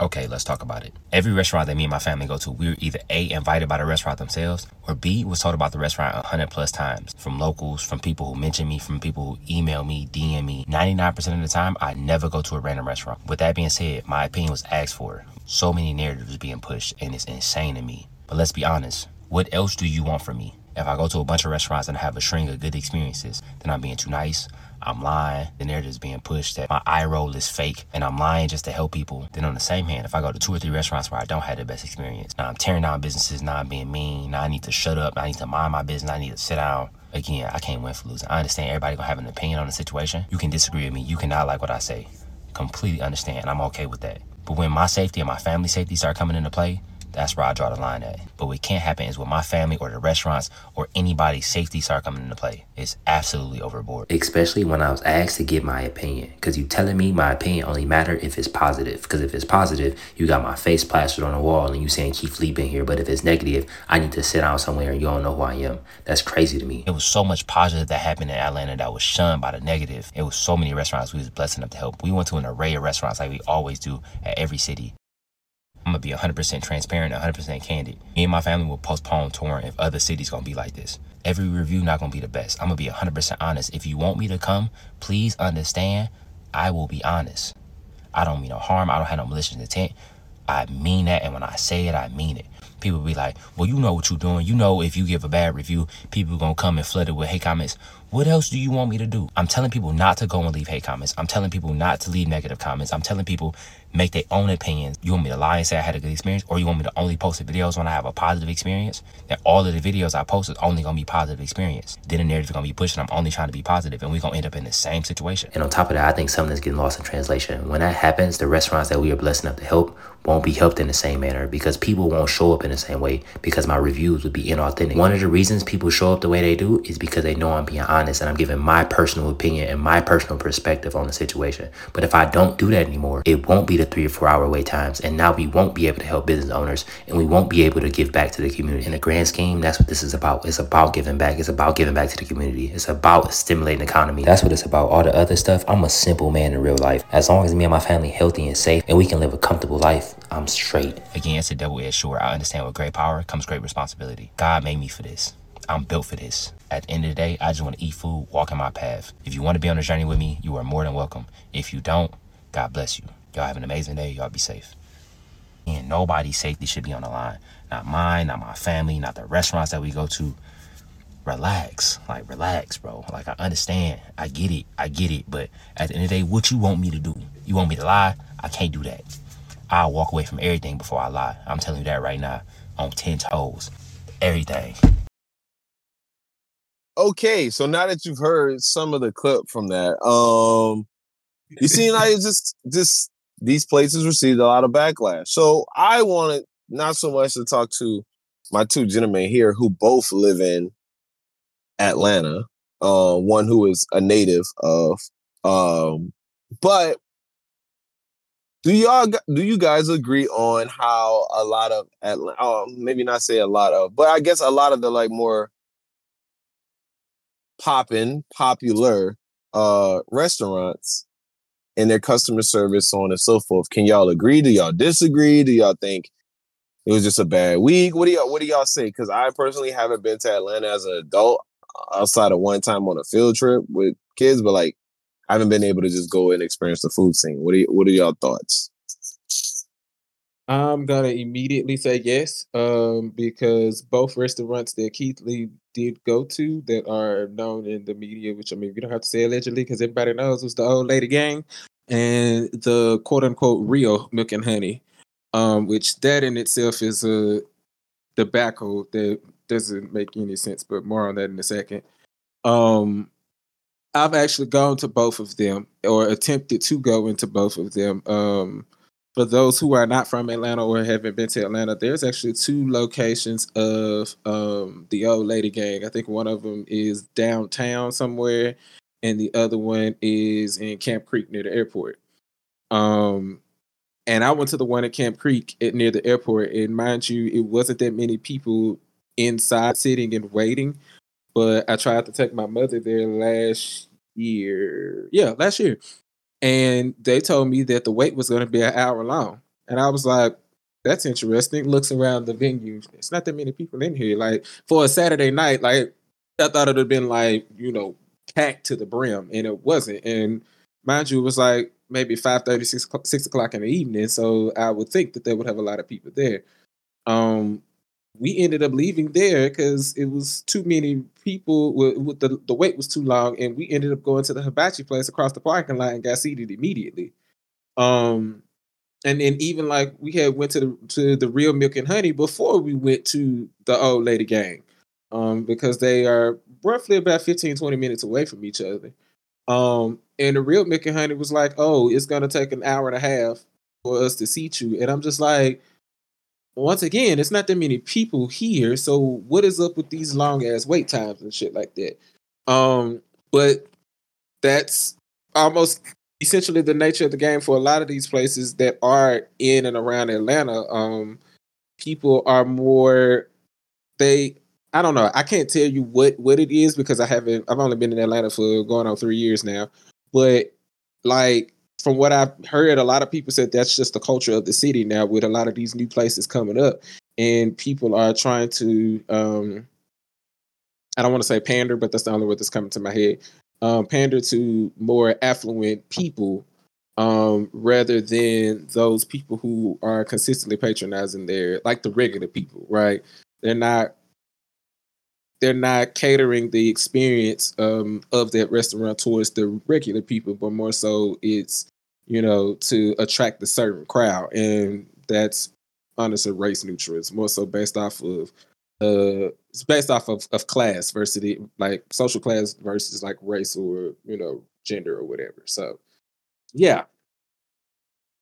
Speaker 1: Okay, let's talk about it. Every restaurant that me and my family go to, we were either A, invited by the restaurant themselves, or B, was told about the restaurant a 100 plus times from locals, from people who mention me, from people who email me, DM me. 99% of the time, I never go to a random restaurant. With that being said, my opinion was asked for. So many narratives being pushed, and it's insane to me. But let's be honest, what else do you want from me? If I go to a bunch of restaurants and I have a string of good experiences, then I'm being too nice. I'm lying. The narrative is being pushed that my eye roll is fake and I'm lying just to help people. Then on the same hand, if I go to two or three restaurants where I don't have the best experience, now I'm tearing down businesses, now I'm being mean, now I need to shut up, I need to mind my business, I need to sit down. Again, I can't win for losing. I understand everybody gonna have an opinion on the situation. You can disagree with me. You cannot like what I say. Completely understand. and I'm okay with that. But when my safety and my family safety start coming into play, that's where I draw the line at. But what can't happen is with my family or the restaurants or anybody's safety start coming into play. It's absolutely overboard.
Speaker 8: especially when I was asked to give my opinion. Because you telling me my opinion only matter if it's positive. Because if it's positive, you got my face plastered on the wall and you saying Lee been here. But if it's negative, I need to sit down somewhere and you don't know who I am. That's crazy to me.
Speaker 1: It was so much positive that happened in Atlanta that was shunned by the negative. It was so many restaurants we was blessed enough to help. We went to an array of restaurants like we always do at every city. I'm gonna be 100% transparent, 100% candid. Me and my family will postpone touring if other cities gonna be like this. Every review not gonna be the best. I'm gonna be 100% honest. If you want me to come, please understand. I will be honest. I don't mean no harm. I don't have no malicious intent. I mean that, and when I say it, I mean it. People be like, "Well, you know what you're doing. You know if you give a bad review, people gonna come and flood it with hate comments." What else do you want me to do? I'm telling people not to go and leave hate comments. I'm telling people not to leave negative comments. I'm telling people make their own opinions. You want me to lie and say I had a good experience, or you want me to only post the videos when I have a positive experience? That all of the videos I post is only gonna be positive experience. Then the narrative is gonna be pushing. I'm only trying to be positive, and we're gonna end up in the same situation.
Speaker 8: And on top of that, I think something is getting lost in translation. When that happens, the restaurants that we are blessed enough to help won't be helped in the same manner because people won't show up in the same way because my reviews would be inauthentic. One of the reasons people show up the way they do is because they know I'm being honest and I'm giving my personal opinion and my personal perspective on the situation. But if I don't do that anymore, it won't be the three or four hour wait times. And now we won't be able to help business owners and we won't be able to give back to the community. In the grand scheme, that's what this is about. It's about giving back. It's about giving back to the community. It's about stimulating the economy. That's what it's about. All the other stuff, I'm a simple man in real life. As long as me and my family healthy and safe and we can live a comfortable life, I'm straight.
Speaker 1: Again, it's a double edged sword. I understand with great power comes great responsibility. God made me for this. I'm built for this. At the end of the day, I just want to eat food, walk in my path. If you want to be on a journey with me, you are more than welcome. If you don't, God bless you. Y'all have an amazing day. Y'all be safe. And nobody's safety should be on the line. Not mine, not my family, not the restaurants that we go to. Relax. Like, relax, bro. Like, I understand. I get it. I get it. But at the end of the day, what you want me to do? You want me to lie? I can't do that. I'll walk away from everything before I lie. I'm telling you that right now. On 10 toes. Everything.
Speaker 6: Okay, so now that you've heard some of the clip from that, um, you see, like it's just just these places received a lot of backlash. So I wanted not so much to talk to my two gentlemen here who both live in Atlanta. Uh, one who is a native of, um, but do y'all do you guys agree on how a lot of Atlanta, oh, maybe not say a lot of, but I guess a lot of the like more poppin', popular uh restaurants and their customer service, so on and so forth. Can y'all agree? Do y'all disagree? Do y'all think it was just a bad week? What do y'all what do y'all say? Because I personally haven't been to Atlanta as an adult outside of one time on a field trip with kids, but like I haven't been able to just go and experience the food scene. What do you, what are y'all thoughts?
Speaker 7: I'm gonna immediately say yes, um, because both restaurants that Keith Lee did go to that are known in the media, which I mean, we don't have to say allegedly because everybody knows was the old lady gang and the quote unquote real milk and honey, um, which that in itself is a debacle that doesn't make any sense, but more on that in a second. Um, I've actually gone to both of them or attempted to go into both of them. Um, for those who are not from Atlanta or haven't been to Atlanta, there's actually two locations of um, the old lady gang. I think one of them is downtown somewhere, and the other one is in Camp Creek near the airport. Um, and I went to the one at Camp Creek at, near the airport, and mind you, it wasn't that many people inside sitting and waiting. But I tried to take my mother there last year. Yeah, last year and they told me that the wait was going to be an hour long. And I was like, that's interesting. Looks around the venue. It's not that many people in here. Like for a Saturday night, like I thought it would have been like, you know, packed to the brim. And it wasn't. And mind you, it was like maybe 5 6, 6 o'clock in the evening. So I would think that they would have a lot of people there. Um, we ended up leaving there because it was too many people. With, the the wait was too long, and we ended up going to the hibachi place across the parking lot and got seated immediately. Um, and then even like we had went to the to the real milk and honey before we went to the old lady gang, um, because they are roughly about 15, 20 minutes away from each other. Um, and the real milk and honey was like, "Oh, it's gonna take an hour and a half for us to seat you," and I'm just like once again, it's not that many people here. So what is up with these long ass wait times and shit like that? Um, but that's almost essentially the nature of the game for a lot of these places that are in and around Atlanta. Um, people are more they I don't know. I can't tell you what what it is because I haven't I've only been in Atlanta for going on 3 years now. But like from what I've heard, a lot of people said that's just the culture of the city now with a lot of these new places coming up. And people are trying to, um, I don't want to say pander, but that's the only word that's coming to my head. Um, pander to more affluent people um, rather than those people who are consistently patronizing their, like the regular people, right? They're not they're not catering the experience um, of that restaurant towards the regular people, but more so it's you know, to attract a certain crowd. And that's honestly race neutral. It's more so based off of uh it's based off of, of class versus the, like social class versus like race or, you know, gender or whatever. So yeah.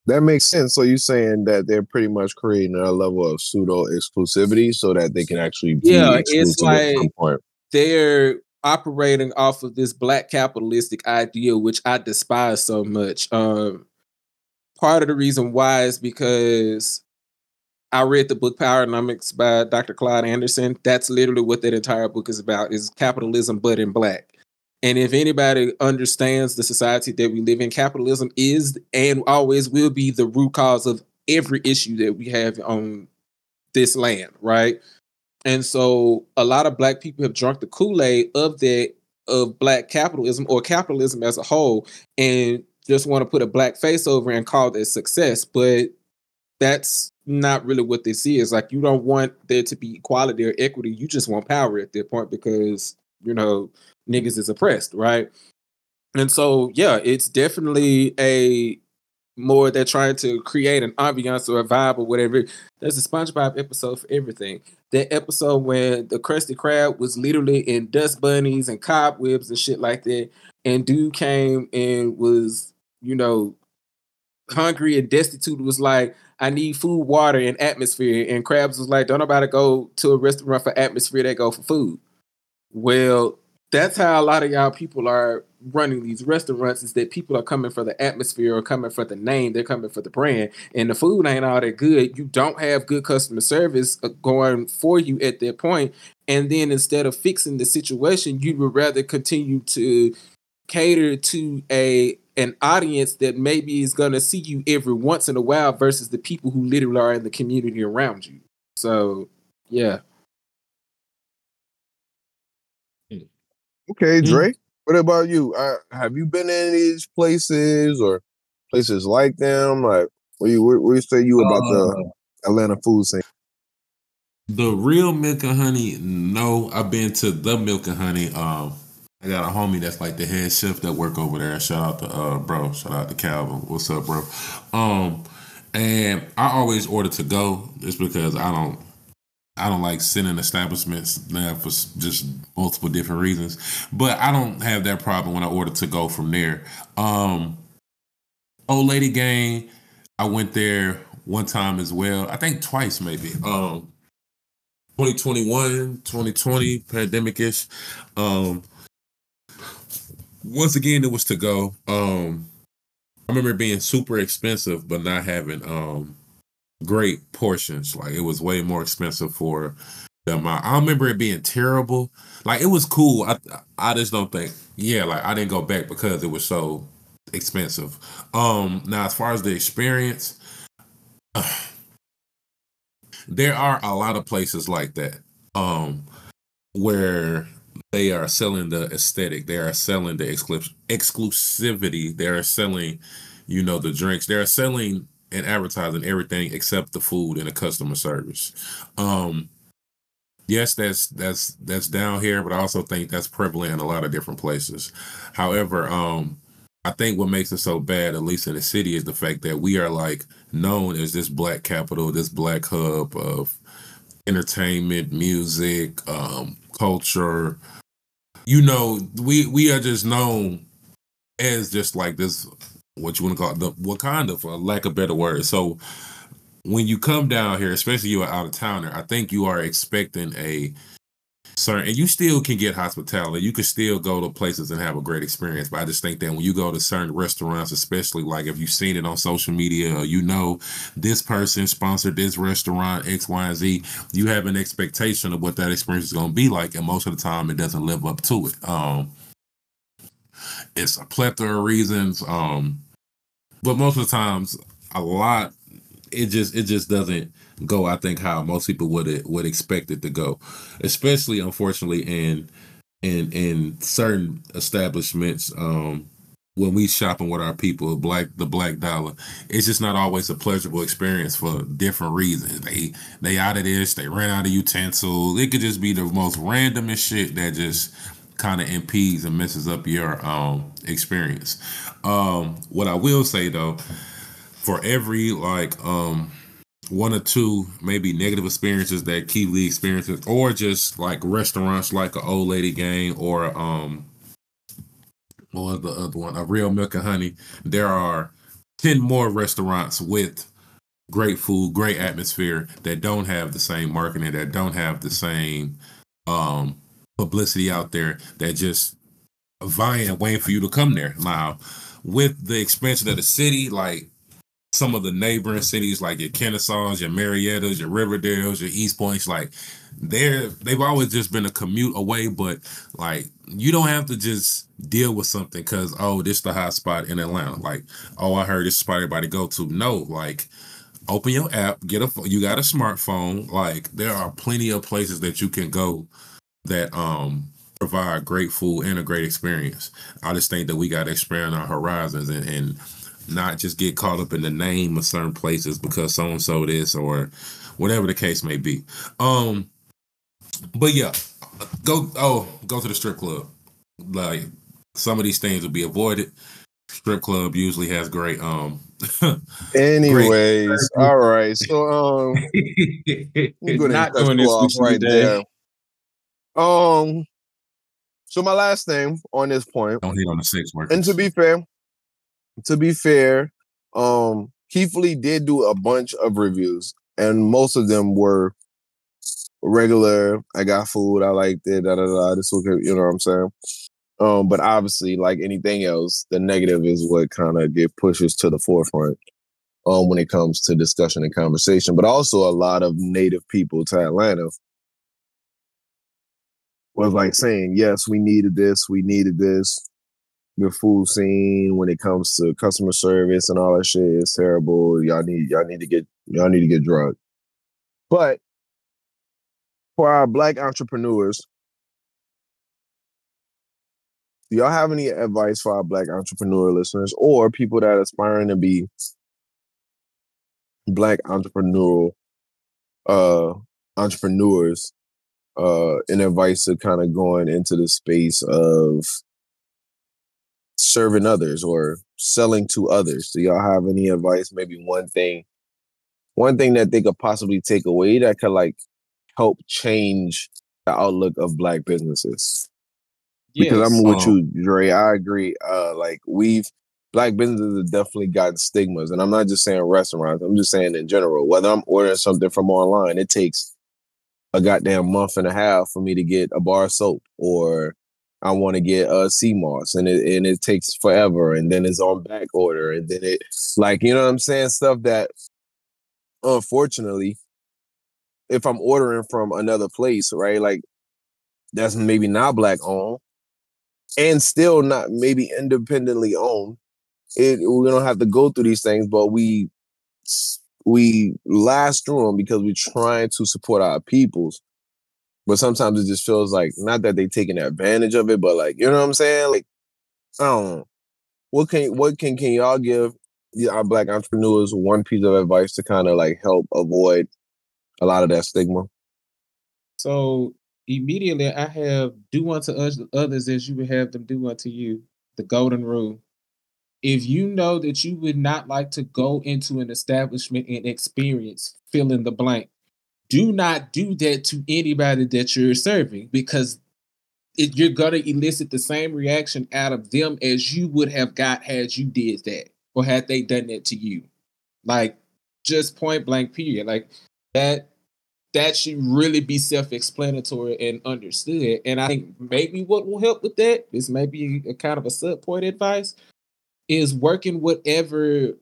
Speaker 6: That makes sense. So you're saying that they're pretty much creating a level of pseudo exclusivity so that they can actually be
Speaker 7: Yeah, it's like they're operating off of this black capitalistic idea, which I despise so much. Um, part of the reason why is because I read the book Powernomics by Dr. Claude Anderson. That's literally what that entire book is about: is capitalism, but in black. And if anybody understands the society that we live in, capitalism is and always will be the root cause of every issue that we have on this land, right? And so a lot of black people have drunk the Kool-Aid of that of black capitalism or capitalism as a whole and just want to put a black face over and call it success. But that's not really what this is. Like you don't want there to be equality or equity. You just want power at that point because you know niggas is oppressed, right? And so yeah, it's definitely a more they're trying to create an ambiance or a vibe or whatever. There's a SpongeBob episode for everything. That episode when the Krusty Krab was literally in dust bunnies and cobwebs and shit like that, and dude came and was, you know, hungry and destitute. Was like, I need food, water, and atmosphere. And Krabs was like, don't nobody go to a restaurant for atmosphere. They go for food. Well, that's how a lot of y'all people are running these restaurants is that people are coming for the atmosphere or coming for the name they're coming for the brand. And the food ain't all that good. You don't have good customer service uh, going for you at that point. And then instead of fixing the situation you would rather continue to cater to a an audience that maybe is going to see you every once in a while versus the people who literally are in the community around you. So yeah
Speaker 6: Okay,
Speaker 7: Hmm.
Speaker 6: What about you? Uh, have you been in these places or places like them? Like, what you what, what you say you about the Atlanta food scene?
Speaker 5: The real milk and honey, no. I've been to the milk and honey. Um, I got a homie that's like the head chef that work over there. Shout out to uh bro. Shout out to Calvin. What's up, bro? Um, and I always order to go just because I don't I don't like sitting establishments now for just multiple different reasons. But I don't have that problem when I order to go from there. Um, old lady gang, I went there one time as well. I think twice maybe. Um, 2021, 2020, pandemic ish. Um, once again, it was to go. Um, I remember being super expensive, but not having um great portions. Like it was way more expensive for the amount. I remember it being terrible. Like it was cool. I I just don't think. Yeah, like I didn't go back because it was so expensive. Um, now as far as the experience, there are a lot of places like that. Um, where they are selling the aesthetic, they are selling the exclu- exclusivity, they are selling, you know, the drinks, they are selling and advertising everything except the food and the customer service. Um, yes, that's that's that's down here, but I also think that's prevalent in a lot of different places. However, um, I think what makes it so bad, at least in the city, is the fact that we are like known as this black capital, this black hub of entertainment, music, um, culture. You know, we we are just known as just like this what you want to call it, the Wakanda for lack of better word. So when you come down here, especially you are out of towner, I think you are expecting a certain and you still can get hospitality. You can still go to places and have a great experience. But I just think that when you go to certain restaurants, especially like if you've seen it on social media you know this person sponsored this restaurant, X, Y, and Z, you have an expectation of what that experience is gonna be like. And most of the time it doesn't live up to it. Um it's a plethora of reasons. Um, but most of the times, a lot it just it just doesn't go. I think how most people would would expect it to go, especially unfortunately in in in certain establishments. Um, when we shopping with our people, black the black dollar, it's just not always a pleasurable experience for different reasons. They they out of this, they ran out of utensils. It could just be the most randomest shit that just kind of impedes and messes up your um experience. Um what I will say though, for every like um one or two maybe negative experiences that Keith Lee experiences, or just like restaurants like an old lady gang or um was the other one? A real milk and honey. There are ten more restaurants with great food, great atmosphere that don't have the same marketing, that don't have the same um publicity out there that just vying and waiting for you to come there. Now, with the expansion of the city, like some of the neighboring cities like your Kennesaws, your Mariettas, your Riverdales, your East Points, like they're they've always just been a commute away, but like you don't have to just deal with something because oh, this is the hot spot in Atlanta. Like, oh, I heard this spot everybody go to. No, like open your app, get a you got a smartphone. Like there are plenty of places that you can go that um provide great food and a great experience. I just think that we got to expand our horizons and, and not just get caught up in the name of certain places because so and so this or whatever the case may be. Um, but yeah, go oh go to the strip club. Like some of these things will be avoided. Strip club usually has great um
Speaker 6: Anyways, all right. So um I'm gonna
Speaker 7: Not
Speaker 6: cut
Speaker 7: doing this
Speaker 6: off right
Speaker 7: today.
Speaker 6: there. Um so my last name on this point,
Speaker 5: don't hit on the sex workers.
Speaker 6: and to be fair, to be fair, um Keith Lee did do a bunch of reviews, and most of them were regular. I got food, I liked it, da da da. This okay, you know what I'm saying? Um, but obviously, like anything else, the negative is what kind of get pushes to the forefront um when it comes to discussion and conversation. But also a lot of native people to Atlanta was like saying, yes, we needed this, we needed this. The food scene when it comes to customer service and all that shit is terrible. Y'all need y'all need to get y'all need to get drugged. But for our black entrepreneurs, do y'all have any advice for our black entrepreneur listeners or people that are aspiring to be black entrepreneurial uh entrepreneurs uh and advice of kind of going into the space of serving others or selling to others do y'all have any advice maybe one thing one thing that they could possibly take away that could like help change the outlook of black businesses because I'm with
Speaker 5: Um,
Speaker 6: you, Dre. I agree. Uh, like we've black businesses have definitely gotten stigmas, and I'm not just saying restaurants. I'm just saying in general. Whether I'm ordering something from online, it takes a goddamn month and a half for me to get a bar soap, or I want to get a sea moss, and it and it takes forever, and then it's on back order, and then it like you know what I'm saying stuff that unfortunately, if I'm ordering from another place, right, like that's maybe not black owned and still not maybe independently owned. It we don't have to go through these things, but we we last through them because we're trying to support our peoples. But sometimes it just feels like not that they're taking advantage of it, but like you know what I'm saying. Like I don't know. What can what can can y'all give our black entrepreneurs one piece of advice to kind of like help avoid a lot of that stigma?
Speaker 7: So immediately I have do unto others as you would have them do unto you. The golden rule. If you know that you would not like to go into an establishment and experience fill in the blank, do not do that to anybody that you're serving because it, you're gonna elicit the same reaction out of them as you would have got had you did that or had they done that to you. Like just point blank period. Like that that should really be self-explanatory and understood. And I think maybe what will help with that is maybe a kind of a sub point advice is working whatever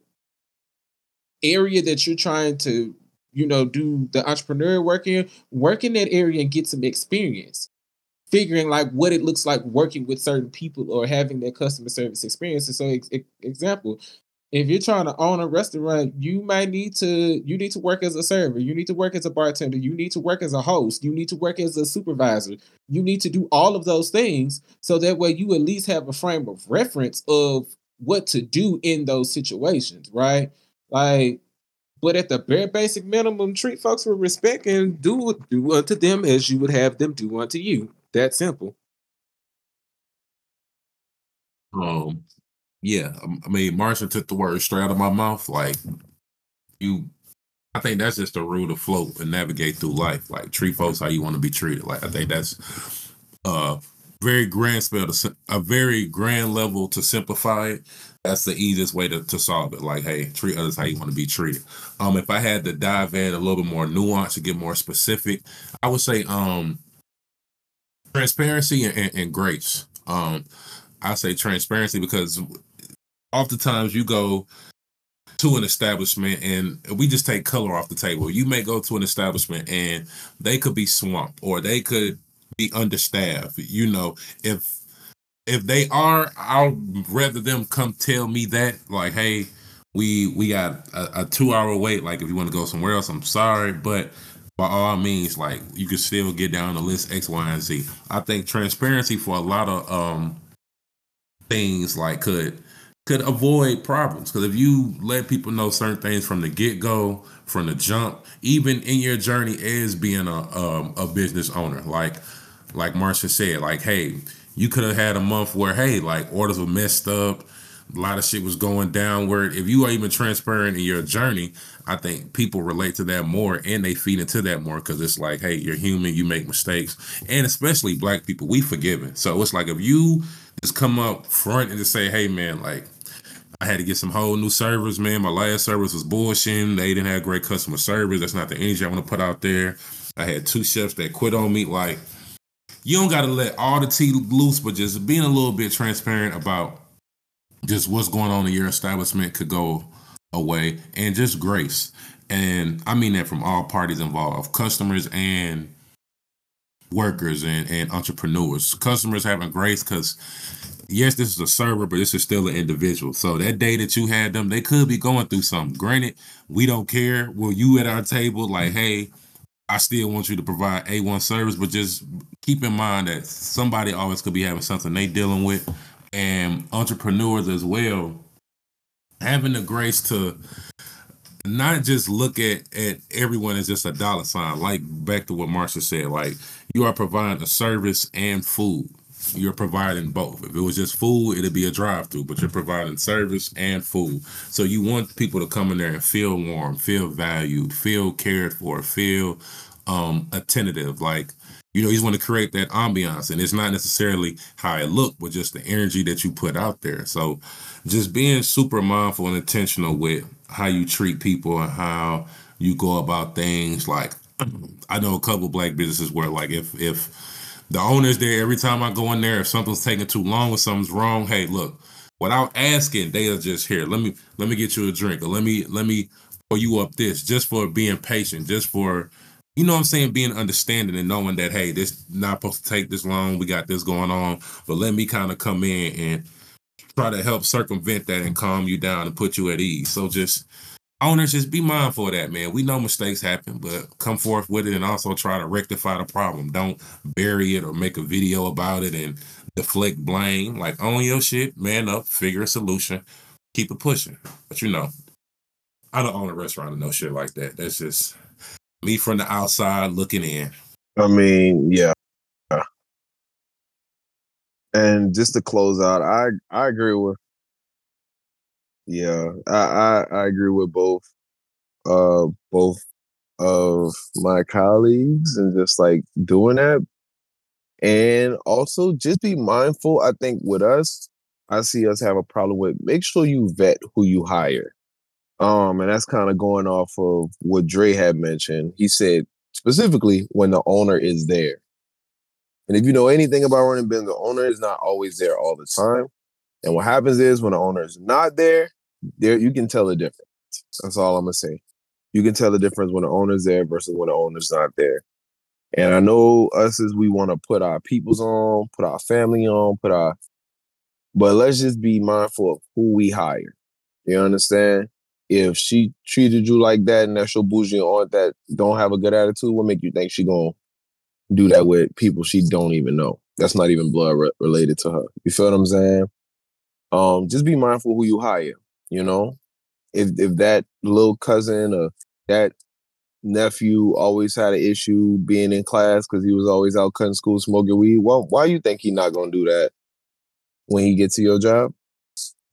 Speaker 7: area that you're trying to, you know, do the entrepreneur work in, work in that area and get some experience. Figuring like what it looks like working with certain people or having that customer service experience. And so, ex- ex- example, if you're trying to own a restaurant, you might need to you need to work as a server, you need to work as a bartender, you need to work as a host, you need to work as a supervisor. You need to do all of those things so that way you at least have a frame of reference of what to do in those situations, right? Like but at the bare basic minimum, treat folks with respect and do do unto them as you would have them do unto you. That simple.
Speaker 5: Um, yeah, I mean, Martian took the word straight out of my mouth. Like, you, I think that's just a rule to float and navigate through life. Like, treat folks how you want to be treated. Like, I think that's uh very grand spell to a very grand level to simplify it. That's the easiest way to, to solve it. Like, hey, treat others how you want to be treated. Um, if I had to dive in a little bit more nuance to get more specific, I would say um transparency and, and, and grace. Um, I say transparency because oftentimes you go to an establishment and we just take color off the table. You may go to an establishment and they could be swamped or they could be understaffed. You know, if if they are, I'll rather them come tell me that, like, hey, we we got a, a two hour wait. Like if you want to go somewhere else, I'm sorry, but by all means, like you can still get down the list X, Y, and Z. I think transparency for a lot of um things like could could avoid problems because if you let people know certain things from the get go, from the jump, even in your journey as being a um, a business owner, like like Martian said, like hey, you could have had a month where hey, like orders were messed up, a lot of shit was going downward. If you are even transparent in your journey, I think people relate to that more and they feed into that more because it's like, hey, you're human, you make mistakes, and especially black people, we forgiven. So it's like if you just come up front and just say, hey, man, like I had to get some whole new servers, man. My last service was bullshitting. They didn't have great customer service. That's not the energy I want to put out there. I had two chefs that quit on me. Like, you don't got to let all the tea loose, but just being a little bit transparent about just what's going on in your establishment could go away and just grace. And I mean that from all parties involved, customers and workers and, and entrepreneurs. Customers having grace because yes, this is a server, but this is still an individual. So that day that you had them, they could be going through something. Granted, we don't care. Were you at our table, like, hey, I still want you to provide A1 service, but just keep in mind that somebody always could be having something they dealing with. And entrepreneurs as well, having the grace to not just look at at everyone as just a dollar sign. Like back to what Martian said, like you are providing a service and food. You're providing both. If it was just food, it'd be a drive-through, but you're providing service and food. So you want people to come in there and feel warm, feel valued, feel cared for, feel um attentive. Like you know, you just want to create that ambiance, and it's not necessarily how it look, but just the energy that you put out there. So, just being super mindful and intentional with how you treat people and how you go about things. Like, I know a couple black businesses where, like, if if the owner's there every time I go in there, if something's taking too long or something's wrong, hey, look, without asking, they are just here. Let me let me get you a drink, or let me let me pour you up this, just for being patient, just for you know what I'm saying, being understanding and knowing that hey, this not supposed to take this long. We got this going on, but let me kind of come in and try to help circumvent that and calm you down and put you at ease. So just owners, just be mindful of that, man. We know mistakes happen, but come forth with it and also try to rectify the problem. Don't bury it or make a video about it and deflect blame. Like own your shit, man up, figure a solution, keep it pushing. But you know, I don't own a restaurant no shit like that. That's just me from the outside looking in.
Speaker 6: I mean, yeah. And just to close out, I I agree with yeah, I I, I agree with both uh both of my colleagues and just like doing that. And also just be mindful. I think with us, I see us have a problem with make sure you vet who you hire. Um, and that's kind of going off of what Dre had mentioned. He said specifically when the owner is there. And if you know anything about running business, the owner is not always there all the time. And what happens is when the owner is not there, there you can tell the difference. That's all I'm gonna say. You can tell the difference when the owner's there versus when the owner's not there. And I know us as we want to put our peoples on, put our family on, put our but let's just be mindful of who we hire. You understand? If she treated you like that and that's your bougie aunt that don't have a good attitude, what make you think she gonna do that with people she don't even know? That's not even blood re- related to her. You feel what I'm saying? Um, just be mindful who you hire. You know, if if that little cousin or that nephew always had an issue being in class because he was always out cutting school smoking weed, well, why you think he not gonna do that when he gets to your job,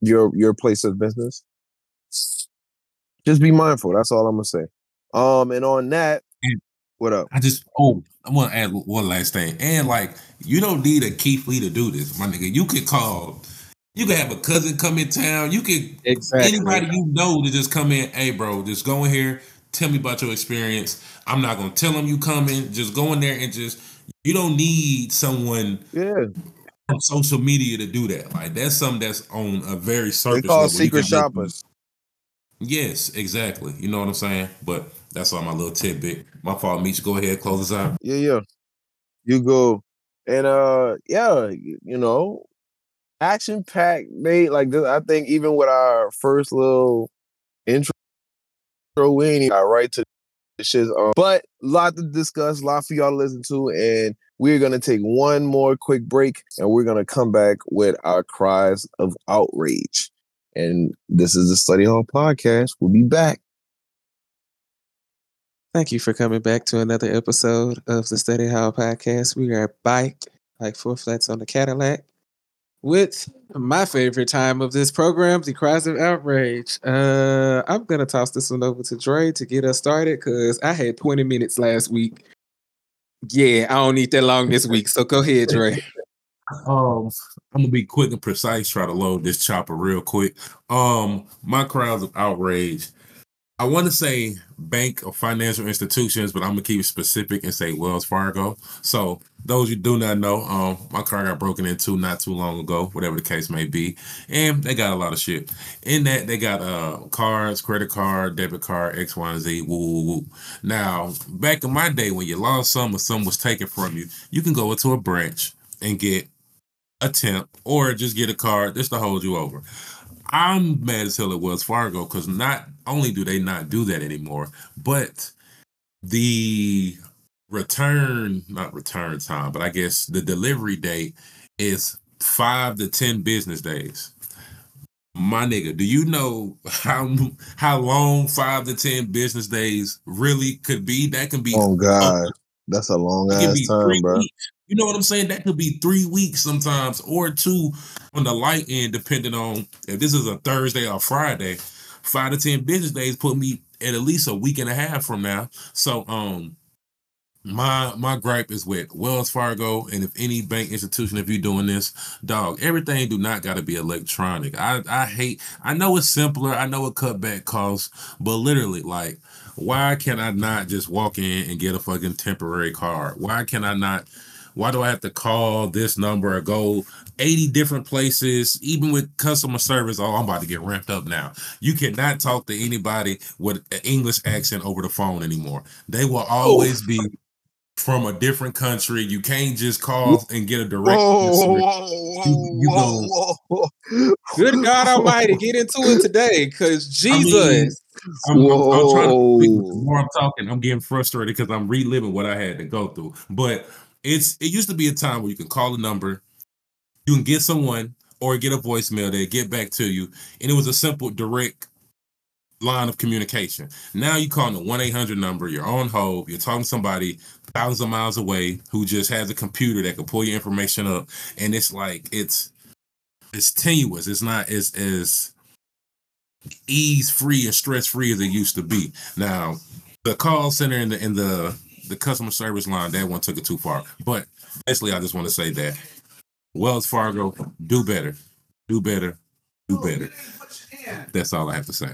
Speaker 6: your your place of business? Just be mindful. That's all I'm gonna say. Um, and on that, what up?
Speaker 5: I just oh, I want to add one last thing. And like, you don't need a Keith Lee to do this, my nigga. You could call you can have a cousin come in town. You could
Speaker 7: Exactly.
Speaker 5: anybody you know to just come in. Hey, bro, just go in here. Tell me about your experience. I'm not gonna tell them you coming. Just go in there and just. You don't need someone
Speaker 6: Yeah,
Speaker 5: from social media to do that. Like that's something that's on a very surface. they call.
Speaker 6: Secret
Speaker 5: can make-
Speaker 6: shoppers.
Speaker 5: Yes, exactly. You know what I'm saying. But that's all my little tidbit. My fault, Meech. Go ahead, close us out.
Speaker 6: Yeah, yeah. You go and uh, yeah, you know, action packed. mate. like this. I think even with our first little intro. We got right to the shit. Um, but a lot to discuss, a lot for y'all to listen to, and we're gonna take one more quick break, and we're gonna come back with our cries of outrage. And this is the Study Hall podcast. We'll be back.
Speaker 7: Thank you for coming back to another episode of the Study Hall podcast. We are bike, like four flats on the Cadillac with my favorite time of this program, the cries of outrage. Uh, I'm gonna toss this one over to Dre to get us started because I had 20 minutes last week. Yeah, I don't need that long this week. So go ahead, Dre.
Speaker 5: Um, I'm gonna be quick and precise. Try to load this chopper real quick. Um, my crowds of outrage. I want to say bank or financial institutions, but I'm gonna keep it specific and say Wells Fargo. So those you do not know, um, my car got broken into not too long ago, whatever the case may be, and they got a lot of shit. In that, they got uh cards, credit card, debit card, X, Y, and Z. Woo, woo, woo. Now, back in my day, when you lost some or some was taken from you, you can go into a branch and get a temp or just get a card just to hold you over. I'm mad as hell at Wells Fargo because not only do they not do that anymore, but the return, not return time, but I guess the delivery date is five to 10 business days. My nigga, do you know how how long five to 10 business days really could be? That can be
Speaker 6: Oh God, that's a long ass time, bro.
Speaker 5: weeks. You know what I'm saying? That could be three weeks sometimes, or two on the light end, depending on if this is a Thursday or Friday. Five to ten business days put me at at least a week and a half from now. So, um, my my gripe is with Wells Fargo, and if any bank institution, if you're doing this, dog, everything do not got to be electronic. I I hate. I know it's simpler. I know it cut back costs, but literally, like, why can I not just walk in and get a fucking temporary card? Why can I not? Why do I have to call this number or go 80 different places, even with customer service? Oh, I'm about to get ramped up now. You cannot talk to anybody with an English accent over the phone anymore. They will always be from a different country. You can't just call and get a direct.
Speaker 6: Whoa,
Speaker 5: You- you
Speaker 6: whoa, whoa, whoa.
Speaker 7: Good God Almighty, get into it today, because Jesus.
Speaker 5: I'm, I'm, I'm trying to the more I'm talking, I'm getting frustrated because I'm reliving what I had to go through. But it's it used to be a time where you can call a number, you can get someone or get a voicemail, they get back to you, and it was a simple, direct line of communication. Now you call the 1-800 number, you're on hold, you're talking to somebody thousands of miles away who just has a computer that can pull your information up, and it's like it's it's tenuous. It's not as as ease free and stress free as it used to be. Now, the call center and the and the the customer service line that one took it too far. But basically, I just want to say that Wells Fargo do better, do better, do better. That's all I have to say.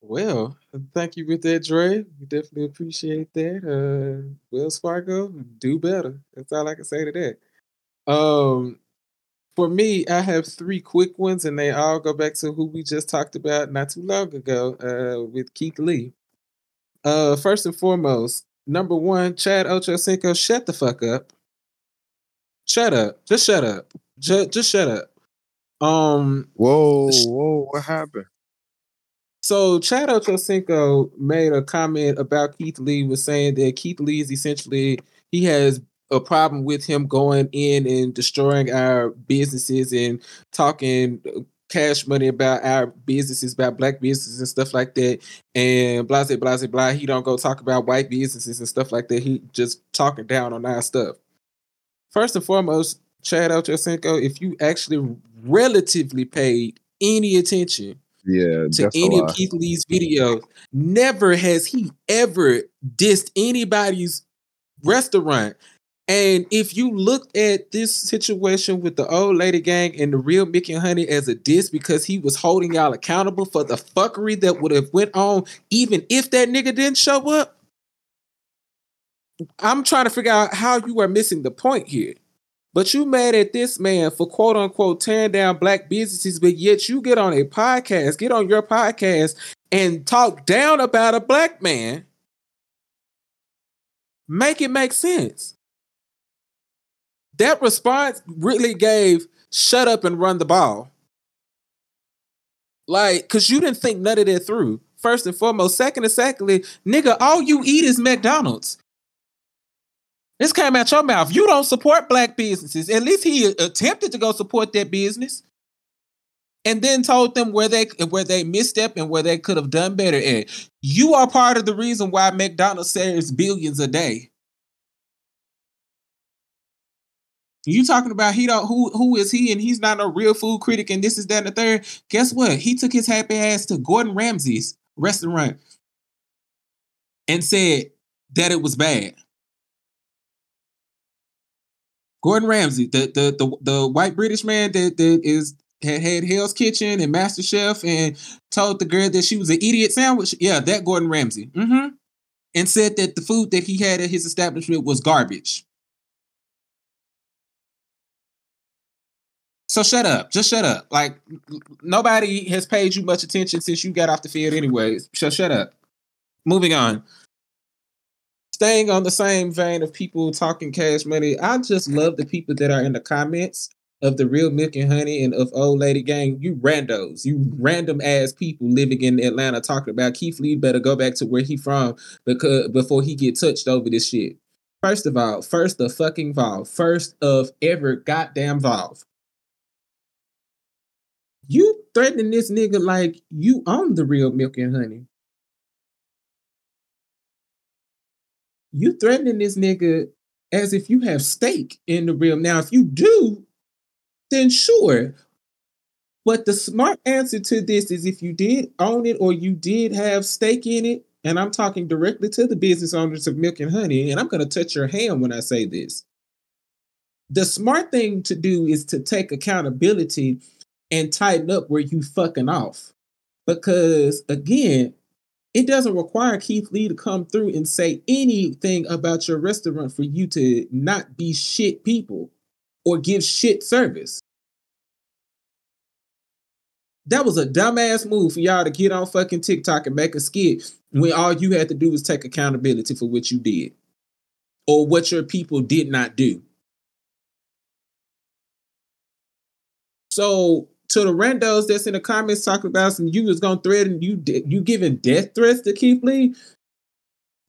Speaker 7: Well, thank you with that, Dre. We definitely appreciate that. Uh Wells Fargo, do better. That's all I can say to that. Um for me, I have three quick ones, and they all go back to who we just talked about not too long ago, uh, with Keith Lee. Uh first and foremost, number one, Chad Ochocinco, shut the fuck up. Shut up. Just shut up. Just, just shut up. Um
Speaker 6: Whoa, whoa, what happened?
Speaker 7: So Chad Ochocinco made a comment about Keith Lee was saying that Keith Lee is essentially he has a problem with him going in and destroying our businesses and talking cash money about our businesses, about black businesses and stuff like that. And blah blah blah blah. He don't go talk about white businesses and stuff like that. He just talking down on our stuff. First and foremost, Chad Ochocinco, if you actually relatively paid any attention
Speaker 6: Yeah,
Speaker 7: to any of. Keith Lee's videos. Never has he ever dissed anybody's restaurant. And if you look at this situation with the old lady gang and the real Milk and Honey as a diss because he was holding y'all accountable for the fuckery that would have went on even if that nigga didn't show up. I'm trying to figure out how you are missing the point here. But you mad at this man for quote unquote tearing down black businesses, but yet you get on a podcast, get on your podcast and talk down about a black man. Make it make sense. That response really gave shut up and run the ball. Like, cause you didn't think none of that through. First and foremost. Second and secondly, nigga, all you eat is McDonald's. This came out your mouth. You don't support black businesses. At least he attempted to go support that business. And then told them where they where they misstep and where they could have done better at. You are part of the reason why McDonald's saves billions a day. You talking about he don't who who is he and he's not a real food critic and this is that and the third. Guess what? He took his happy ass to Gordon Ramsay's restaurant and said that it was bad. Gordon Ramsay, the the the, the white British man that, that is had had Hell's Kitchen and Master Chef and told the girl that she was an idiot sandwich. Yeah, that Gordon Ramsay. Mm-hmm. And said that the food that he had at his establishment was garbage. So shut up. Just shut up. Like nobody has paid you much attention since you got off the field anyways. So shut up. Moving on. Staying on the same vein of people talking cash money, I just love the people that are in the comments of the real milk and honey and of old lady gang. You randos, you random ass people living in Atlanta talking about Keith Lee better go back to where he from because before he get touched over this shit. First of all, first the fucking Valve, first of ever goddamn Valve. You threatening this nigga like you own the real milk and honey. You threatening this nigga as if you have stake in the real. Now, if you do, then sure. But the smart answer to this is if you did own it or you did have stake in it, and I'm talking directly to the business owners of Milk and Honey, and I'm going to touch your hand when I say this. The smart thing to do is to take accountability and tighten up where you fucking off. Because again, it doesn't require Keith Lee to come through and say anything about your restaurant for you to not be shit people or give shit service. That was a dumbass move for y'all to get on fucking TikTok and make a skit when all you had to do was take accountability for what you did or what your people did not do. So to the randos that's in the comments talking about some you was gonna threaten you you giving death threats to Keith Lee.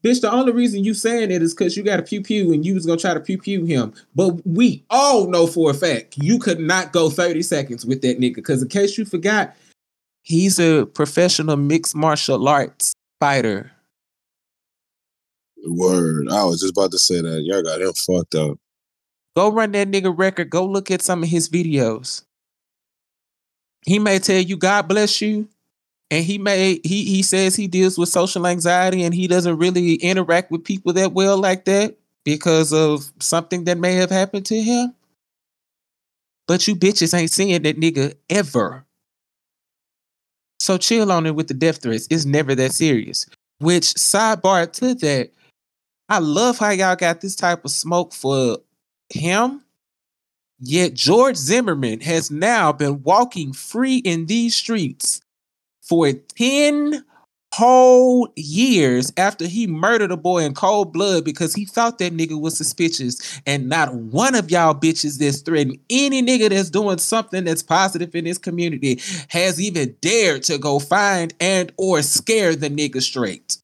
Speaker 7: Bitch, the only reason you saying it is because you got a pew pew and you was gonna try to pew pew him. But we all know for a fact you could not go 30 seconds with that nigga. Because in case you forgot, he's a professional mixed martial arts fighter.
Speaker 6: Word. I was just about to say that. Y'all got him fucked up.
Speaker 7: Go run that nigga record. Go look at some of his videos. He may tell you God bless you, and he may he he says he deals with social anxiety and he doesn't really interact with people that well like that because of something that may have happened to him. But you bitches ain't seeing that nigga ever. So chill on it with the death threats. It's never that serious. Which sidebar to that, I love how y'all got this type of smoke for him Yet George Zimmerman has now been walking free in these streets for 10 whole years after he murdered a boy in cold blood because he thought that nigga was suspicious. And not one of y'all bitches that's threatening any nigga that's doing something that's positive in this community has even dared to go find and or scare the nigga straight.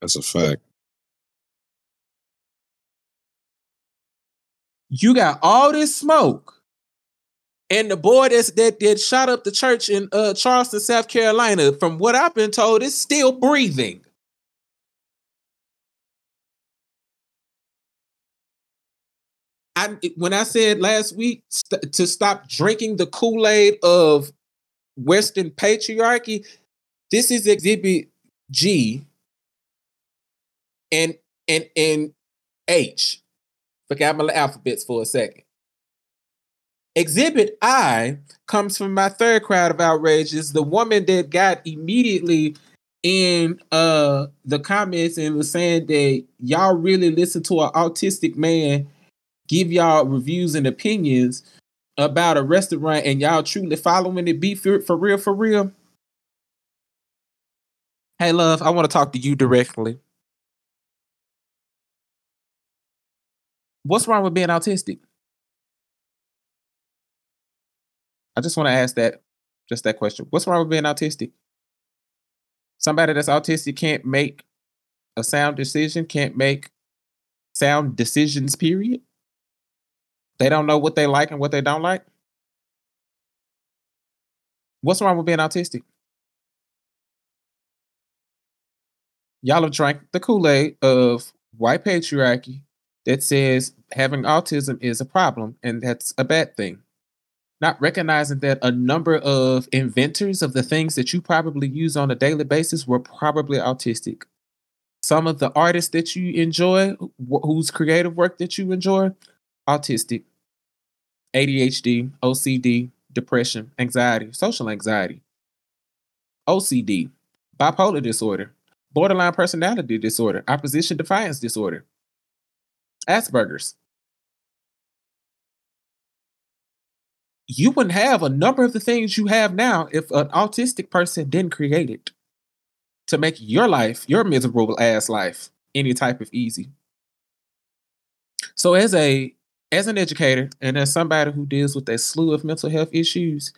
Speaker 6: That's a fact.
Speaker 7: You got all this smoke, and the boy that's that that shot up the church in uh, Charleston, South Carolina, from what I've been told, is still breathing. I when I said last week st- to stop drinking the Kool Aid of Western patriarchy, this is Exhibit G and and and H. Forgot my alphabets for a second. Exhibit I comes from my third crowd of outrages. The woman that got immediately in uh the comments and was saying that y'all really listen to an autistic man give y'all reviews and opinions about a restaurant and y'all truly following it be for, for real for real hey love i want to talk to you directly What's wrong with being autistic? I just want to ask that, just that question. What's wrong with being autistic? Somebody that's autistic can't make a sound decision, can't make sound decisions, period. They don't know what they like and what they don't like. What's wrong with being autistic? Y'all have drank the Kool Aid of white patriarchy that says having autism is a problem and that's a bad thing. Not recognizing that a number of inventors of the things that you probably use on a daily basis were probably autistic. Some of the artists that you enjoy, wh- whose creative work that you enjoy, autistic, ADHD, OCD, depression, anxiety, social anxiety, OCD, bipolar disorder, borderline personality disorder, opposition defiance disorder, Asperger's. You wouldn't have a number of the things you have now if an autistic person didn't create it to make your life, your miserable ass life, any type of easy. So as a as an educator and as somebody who deals with a slew of mental health issues,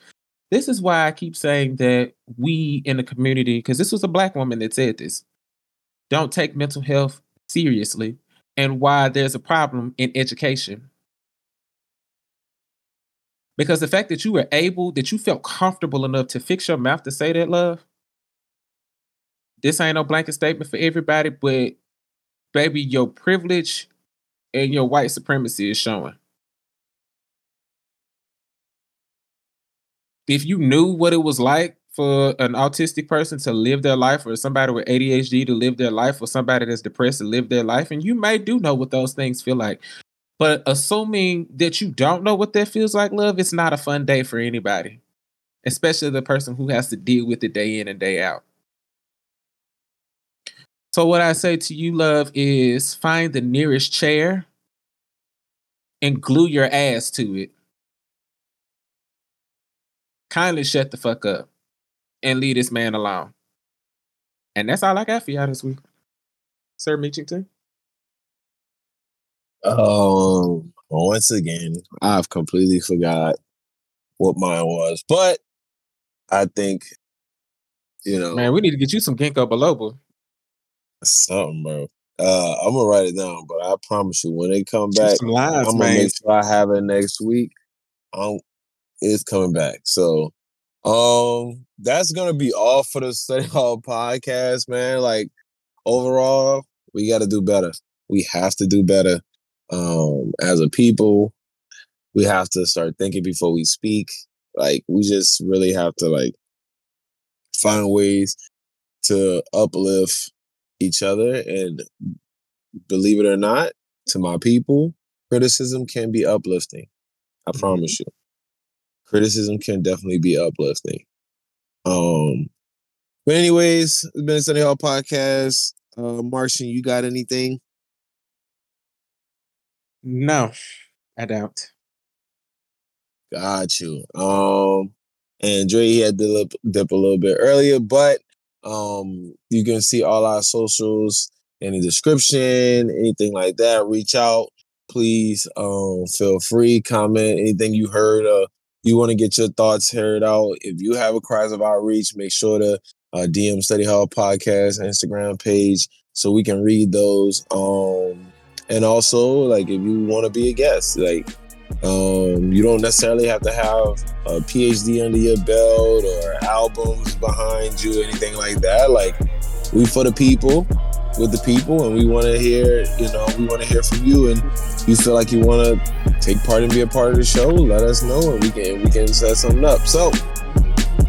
Speaker 7: this is why I keep saying that we in the community, because this was a black woman that said this, don't take mental health seriously and why there's a problem in education. Because the fact that you were able, that you felt comfortable enough to fix your mouth to say that love, this ain't no blanket statement for everybody, but baby, your privilege and your white supremacy is showing. If you knew what it was like for an autistic person to live their life, or somebody with ADHD to live their life, or somebody that's depressed to live their life, and you may do know what those things feel like. But assuming that you don't know what that feels like, love, it's not a fun day for anybody, especially the person who has to deal with it day in and day out. So, what I say to you, love, is find the nearest chair and glue your ass to it. Kindly shut the fuck up and leave this man alone. And that's all I got for y'all this week. Sir Meachington.
Speaker 6: Oh, once again, I've completely forgot what mine was, but I think you know,
Speaker 7: Man, we need to get you some ginkgo biloba.
Speaker 6: something, bro. Uh, I'm gonna write it down, but I promise you, when they come back,
Speaker 7: lines,
Speaker 6: I'm gonna
Speaker 7: man.
Speaker 6: make sure I have it next week. Um, it's coming back. So, um, that's gonna be all for the Study Hall podcast, man. Like overall, we got to do better. We have to do better. Um, as a people, we have to start thinking before we speak. Like we just really have to like find ways to uplift each other and believe it or not, to my people, criticism can be uplifting. I promise you. Criticism can definitely be uplifting. Um but anyways, it's been a Study Hall podcast. Uh Martian, you got anything?
Speaker 7: No, I don't.
Speaker 6: Got you. Um, and Dre he had to dip, dip a little bit earlier, but um, you can see all our socials in the description, anything like that. Reach out, please. Um, feel free, comment anything you heard. Uh, you want to get your thoughts heard out. If you have a cries of outreach, make sure to uh, DM Study Hall Podcast Instagram page so we can read those. Um, and also like if you want to be a guest, like um, you don't necessarily have to have a PhD under your belt or albums behind you, anything like that. Like we for the people, with the people, and we want to hear. You know, we want to hear from you, and you feel like you want to take part and be a part of the show. Let us know, and we can we can set something up. So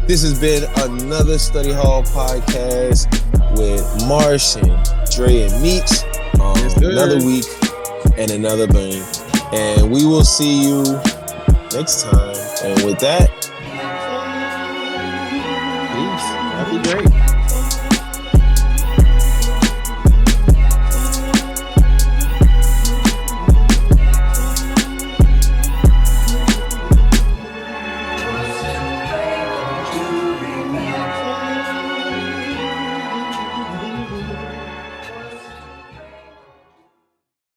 Speaker 6: this has been another Study Hall podcast with Martian, Dre, and Meech. Um,
Speaker 7: Yes,
Speaker 6: another week and another bang. And we will see you next time. And with that,
Speaker 7: Peace. That'd be great.